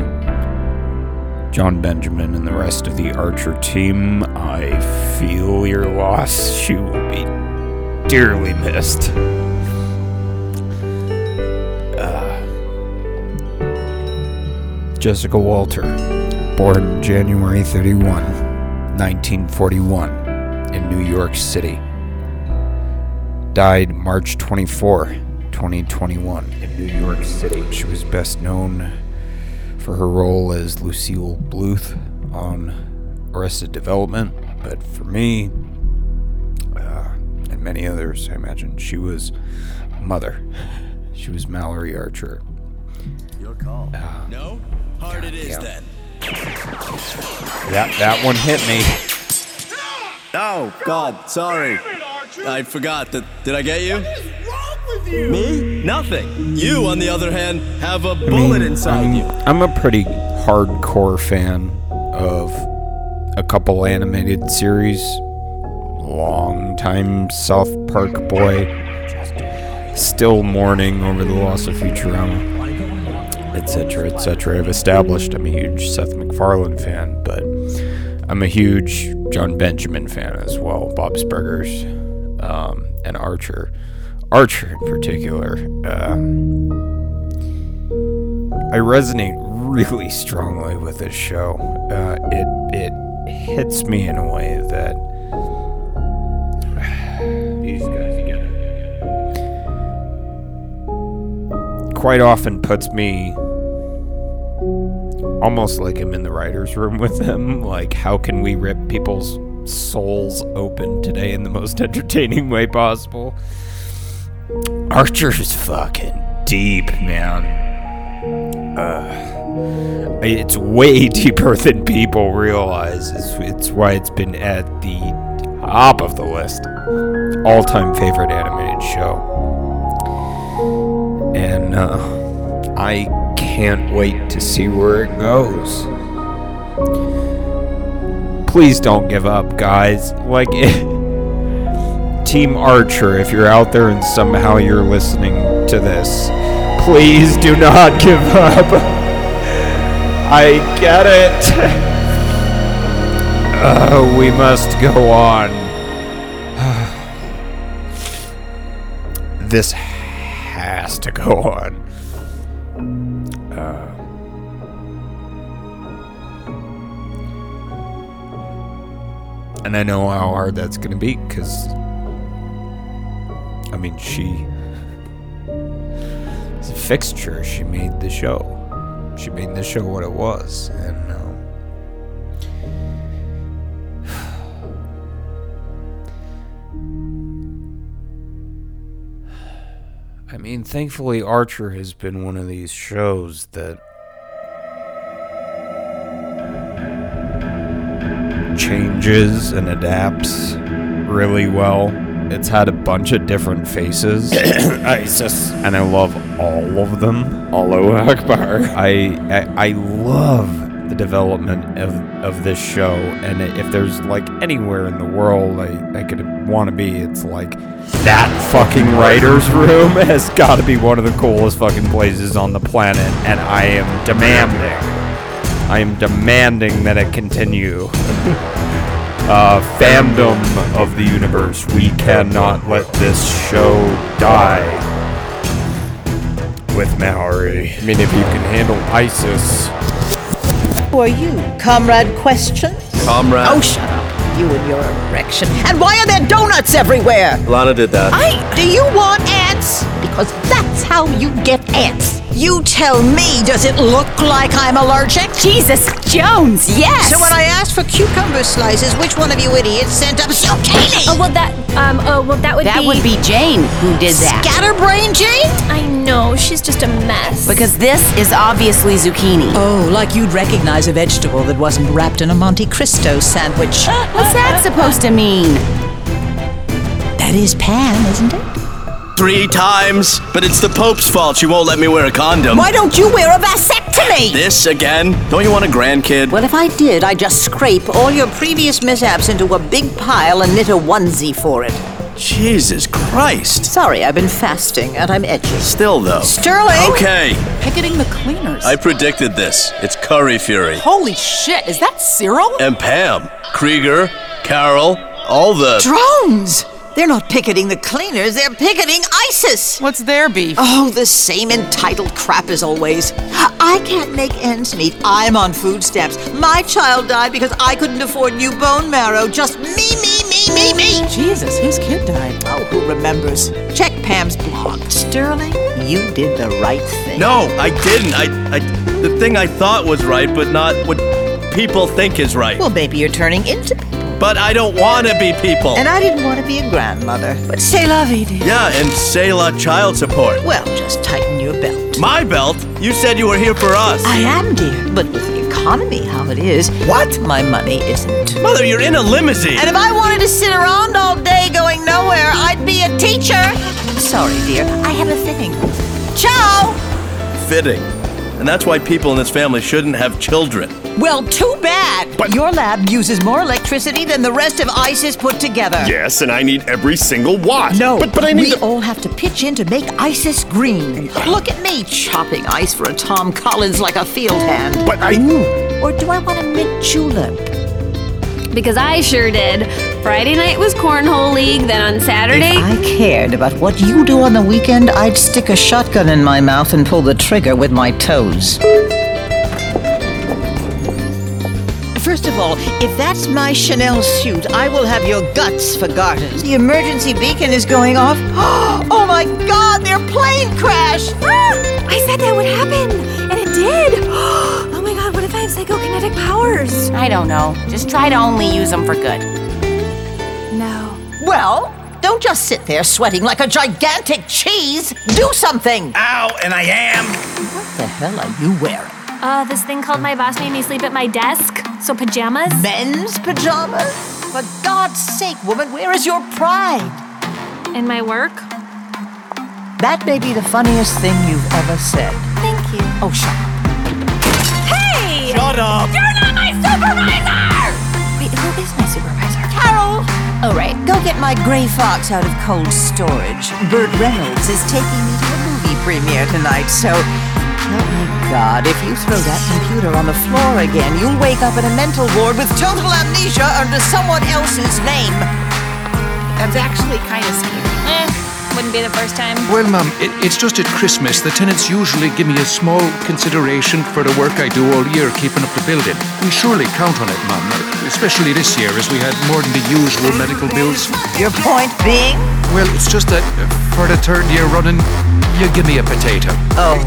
S1: Jon Benjamin and the rest of the Archer team. I feel your loss. She will be dearly missed. Uh, Jessica Walter, born January 31, 1941, in New York City. Died March 24, 2021, in New York City. She was best known for her role as Lucille Bluth on Arrested Development, but for me, uh, and many others, I imagine, she was Mother. She was Mallory Archer.
S5: Your call.
S6: No? Hard it is
S1: yeah.
S6: then.
S1: That that one hit me.
S6: Oh, God, sorry. I forgot that. Did I get you? What is wrong with you? Me? Nothing. You, on the other hand, have a bullet inside
S1: I'm,
S6: you.
S1: I'm a pretty hardcore fan of a couple animated series. Long time South Park boy. Still mourning over the loss of Futurama, etc., etc. I've established I'm a huge Seth MacFarlane fan, but I'm a huge Jon Benjamin fan as well. Bob's Burgers um, and Archer. Archer in particular. Um, I resonate really strongly with this show. Uh, it it hits me in a way that these guys quite often puts me almost like I'm in the writers' room with them. Like, how can we rip people's souls open today in the most entertaining way possible? Archer's fucking deep, man. Uh, it's way deeper than people realize. It's, it's why it's been at the top of the list. All time favorite animated show. And uh, I can't wait to see where it goes. Please don't give up, guys. Like, Team Archer, if you're out there and somehow you're listening to this, please do not give up. I get it. Uh, we must go on. this has to go on. And I know how hard that's going to be because, I mean, she is a fixture. She made the show. She made the show what it was. And, um, I mean, thankfully, Archer has been one of these shows that changes and adapts really well
S7: it's had a bunch of different faces,
S2: ISIS.
S7: and I love all of them.
S2: Allahu Akbar.
S7: I, I I love the development of, of this show, and if there's like anywhere in the world I, I could want to be, it's like that fucking writer's room has got to be one of the coolest fucking places on the planet, and I am demanding, I am demanding that it continue. uh, fandom of the universe, we cannot let this show die. With Maori.
S2: I mean, if you can handle ISIS,
S8: Who are you? Comrade Question?
S5: Comrade.
S8: Oh, shut up. You and your erection. And why are there donuts everywhere?
S5: Lana did that.
S8: I. Do you want ants? Because that's how you get ants. You tell me, does it look like I'm allergic?
S9: Jesus Jones, yes.
S8: So when I asked for cucumber slices, which one of you idiots sent up zucchini?
S9: Oh well, that um oh well that would
S10: That
S9: be
S10: would be Jane who did that.
S8: Scatterbrain Jane?
S9: I know she's just a mess.
S10: Because this is obviously zucchini.
S8: Oh, like you'd recognize a vegetable that wasn't wrapped in a Monte Cristo sandwich.
S10: What's that supposed to mean?
S8: that is Pam, isn't it?
S5: Three times, but it's the Pope's fault she won't let me wear a condom.
S8: Why don't you wear a vasectomy?
S5: This again? Don't you want a grandkid?
S8: Well, if I did, I'd just scrape all your previous mishaps into a big pile and knit a onesie for it.
S5: Jesus Christ.
S8: Sorry, I've been fasting and I'm edgy.
S5: Still though.
S8: Sterling!
S5: Okay,
S11: Picketing the cleaners.
S5: I predicted this. It's Curry Fury.
S11: Holy shit, is that Cyril?
S5: And Pam, Krieger, Carol, all the.
S8: Drones! They're not picketing the cleaners, they're picketing ISIS!
S11: What's their beef?
S8: Oh, the same entitled crap as always. I can't make ends meet. I'm on food stamps. My child died because I couldn't afford new bone marrow. Just me, me, me, me, me.
S11: Jesus, whose kid died?
S8: Oh, who remembers? Check Pam's blog. Sterling, you did the right thing.
S5: No, I didn't. I, I. The thing I thought was right, but not what people think is right.
S8: Well, maybe you're turning into people.
S5: But I don't want to be people.
S8: And I didn't want to be a grandmother. But say la vie, dear.
S5: yeah, and say la child support.
S8: Well, just tighten your belt.
S5: My belt? You said you were here for us.
S8: I am, dear. But with the economy how it is, what? My money isn't.
S5: Mother, you're in a limousine.
S8: And if I wanted to sit around all day going nowhere, I'd be a teacher. Sorry, dear. I have a fitting. Ciao!
S5: Fitting. And that's why people in this family shouldn't have children.
S8: Well, too bad. But your lab uses more electricity than the rest of ISIS put together.
S12: Yes, and I need every single watt.
S8: No,
S12: but but I need
S8: we
S12: the-
S8: all have to pitch in to make ISIS green. Look at me chopping ice for a Tom Collins like a field hand.
S12: But I
S8: Or do I want a mint julep?
S9: because I sure did. Friday night was cornhole league. Then on Saturday,
S8: If I cared about what you do on the weekend, I'd stick a shotgun in my mouth and pull the trigger with my toes. First of all, if that's my Chanel suit, I will have your guts for garters. The emergency beacon is going off. Oh my god, their plane crashed!
S9: I said that would happen, and it did. Oh my god, what if I have psychokinetic powers?
S10: I don't know. Just try to only use them for good.
S9: No.
S8: Well, don't just sit there sweating like a gigantic cheese. Do something!
S12: Ow, and I am.
S8: What the hell are you wearing?
S9: Uh, this thing called my boss made me sleep at my desk. So pajamas.
S8: Men's pajamas? For God's sake, woman, where is your pride?
S9: In my work.
S8: That may be the funniest thing you've ever said.
S9: Thank you.
S8: Oh, shut up.
S9: Hey!
S5: Shut up.
S9: You're not my supervisor!
S8: Wait, who is my supervisor?
S9: Carol!
S8: All right, go get my gray fox out of cold storage. Burt Reynolds is taking me to a movie premiere tonight, so. Help me God, if you throw that computer on the floor again, you'll wake up in a mental ward with total amnesia under someone else's name.
S11: That's actually kind of scary.
S9: Eh, wouldn't be the first time.
S13: Well, Mum, it, it's just at Christmas. The tenants usually give me a small consideration for the work I do all year keeping up the building. We surely count on it, Mum, especially this year as we had more than the usual medical bills.
S8: Your point being?
S13: Well, it's just that uh, for the third year running, you give me a potato.
S8: Oh.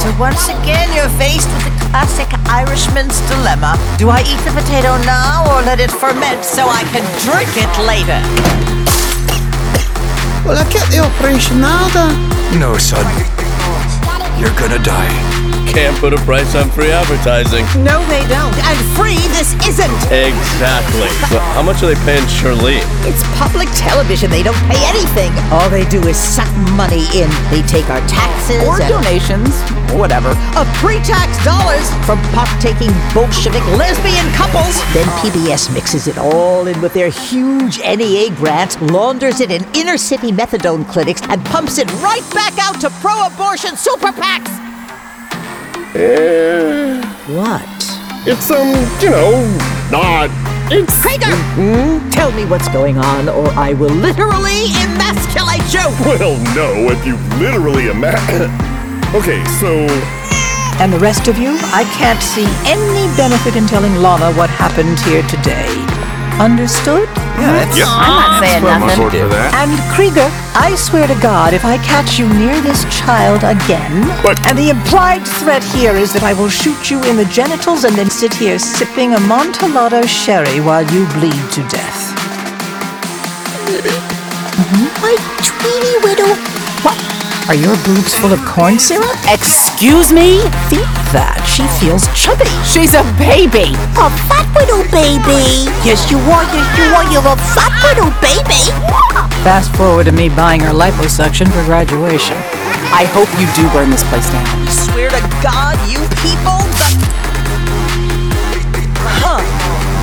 S8: So once again, you're faced with the classic Irishman's dilemma. Do I eat the potato now or let it ferment so I can drink it later?
S6: Well, I get the operation now, then.
S13: No, son. You're gonna die.
S5: Can't put a price on free advertising.
S8: No, they don't. And free this isn't.
S5: Exactly. So how much are they paying Charlene?
S8: It's public television. They don't pay anything. All they do is suck money in. They take our taxes
S10: Or
S8: and
S10: donations. Whatever.
S8: of pre-tax dollars from pot-taking Bolshevik lesbian couples. Then PBS mixes it all in with their huge NEA grants, launders it in inner-city methadone clinics, and pumps it right back out to pro-abortion super PACs.
S14: Eh,
S8: What?
S14: it's, um, you know, not. It's.
S8: Krieger! Tell me what's going on, or I will literally emasculate you!
S14: Well, no, if you literally imagine. okay, so.
S4: And the rest of you, I can't see any benefit in telling Lana what happened here today. Understood?
S15: Yeah, that's,
S14: Yep.
S16: I'm not saying
S14: I'm
S16: nothing.
S14: for that.
S4: And Krieger, I swear to God, if I catch you near this child again,
S14: But-
S4: and the implied threat here is that I will shoot you in the genitals and then sit here sipping a Montellado sherry while you bleed to death.
S8: My tweeny widow.
S4: What? Are your boobs full of corn syrup?
S16: Excuse me?
S4: Think that. She feels chubby.
S16: She's a baby.
S8: A fat little baby. Yes, you are. Yes, you are. You're a fat little baby.
S4: Fast forward to me buying her liposuction for graduation.
S10: I hope you do burn this place down.
S8: I Swear to God, you people. The... Huh.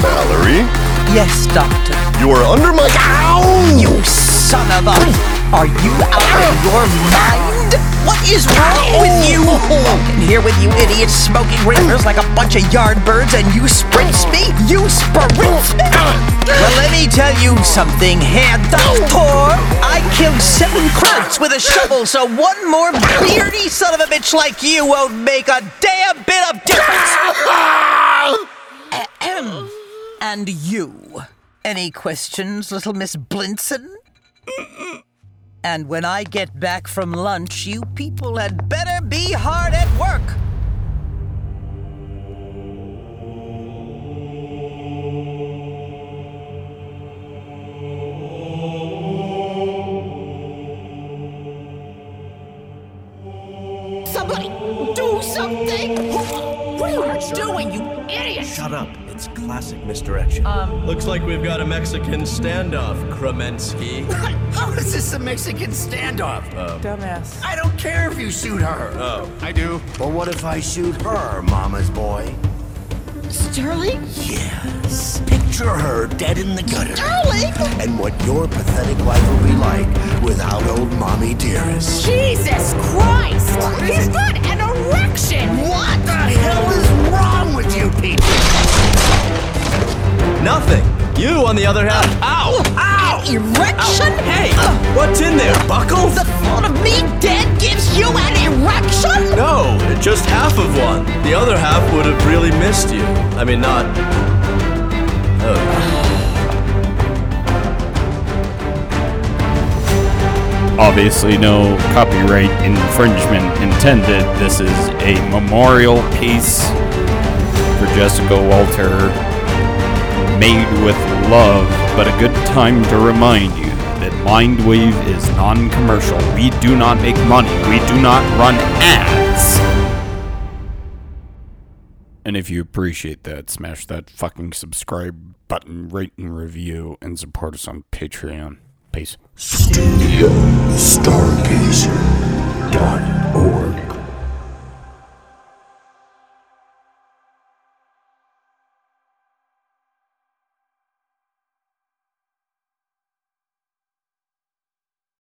S14: Valerie,
S4: Yes, doctor.
S14: you are under my. Ow!
S8: You son of a. Are you out of your mind? What is wrong with you? Walking here with you idiots smoking reefers like a bunch of yard birds and you sprints me? You sprints me? Well, let me tell you something, Herr Doctor. I killed seven crowds with a shovel, so one more beardy son of a bitch like you won't make a damn bit of difference. Ahem. And you? Any questions, little Miss Blinson? And when I get back from lunch, you people had better be hard at work.
S10: Somebody, do something! What are you doing, you idiot?
S5: Shut up. It's classic misdirection. Um. Looks like we've got a Mexican standoff, Kremensky.
S6: How is this a Mexican standoff?
S10: Dumbass.
S6: I don't care if you shoot her.
S5: Oh.
S6: I do. But what if I shoot her, Mama's boy?
S10: Sterling?
S6: Yes. Picture her dead in the gutter.
S10: Sterling?
S6: And what your pathetic life will be like without old mommy dearest.
S10: Jesus Christ! He's got an erection!
S6: What the hell is wrong with you people?
S5: Nothing. You, on the other hand. Ow!
S8: Ow! Erection?
S5: Hey! What's in there? Buckles?
S8: The thought of me dead gives you an erection?
S5: No, just half of one. The other half would have really missed you. I mean, not. Oh.
S1: Obviously, no copyright infringement intended. This is a memorial piece for Jessica Walter, made with love, but a good time to remind you that Mindwave is non commercial. We do not make money, we do not run ads. And if you appreciate that, smash that fucking subscribe button, rate and review, and support us on Patreon. Peace.
S6: Studio Stargazer.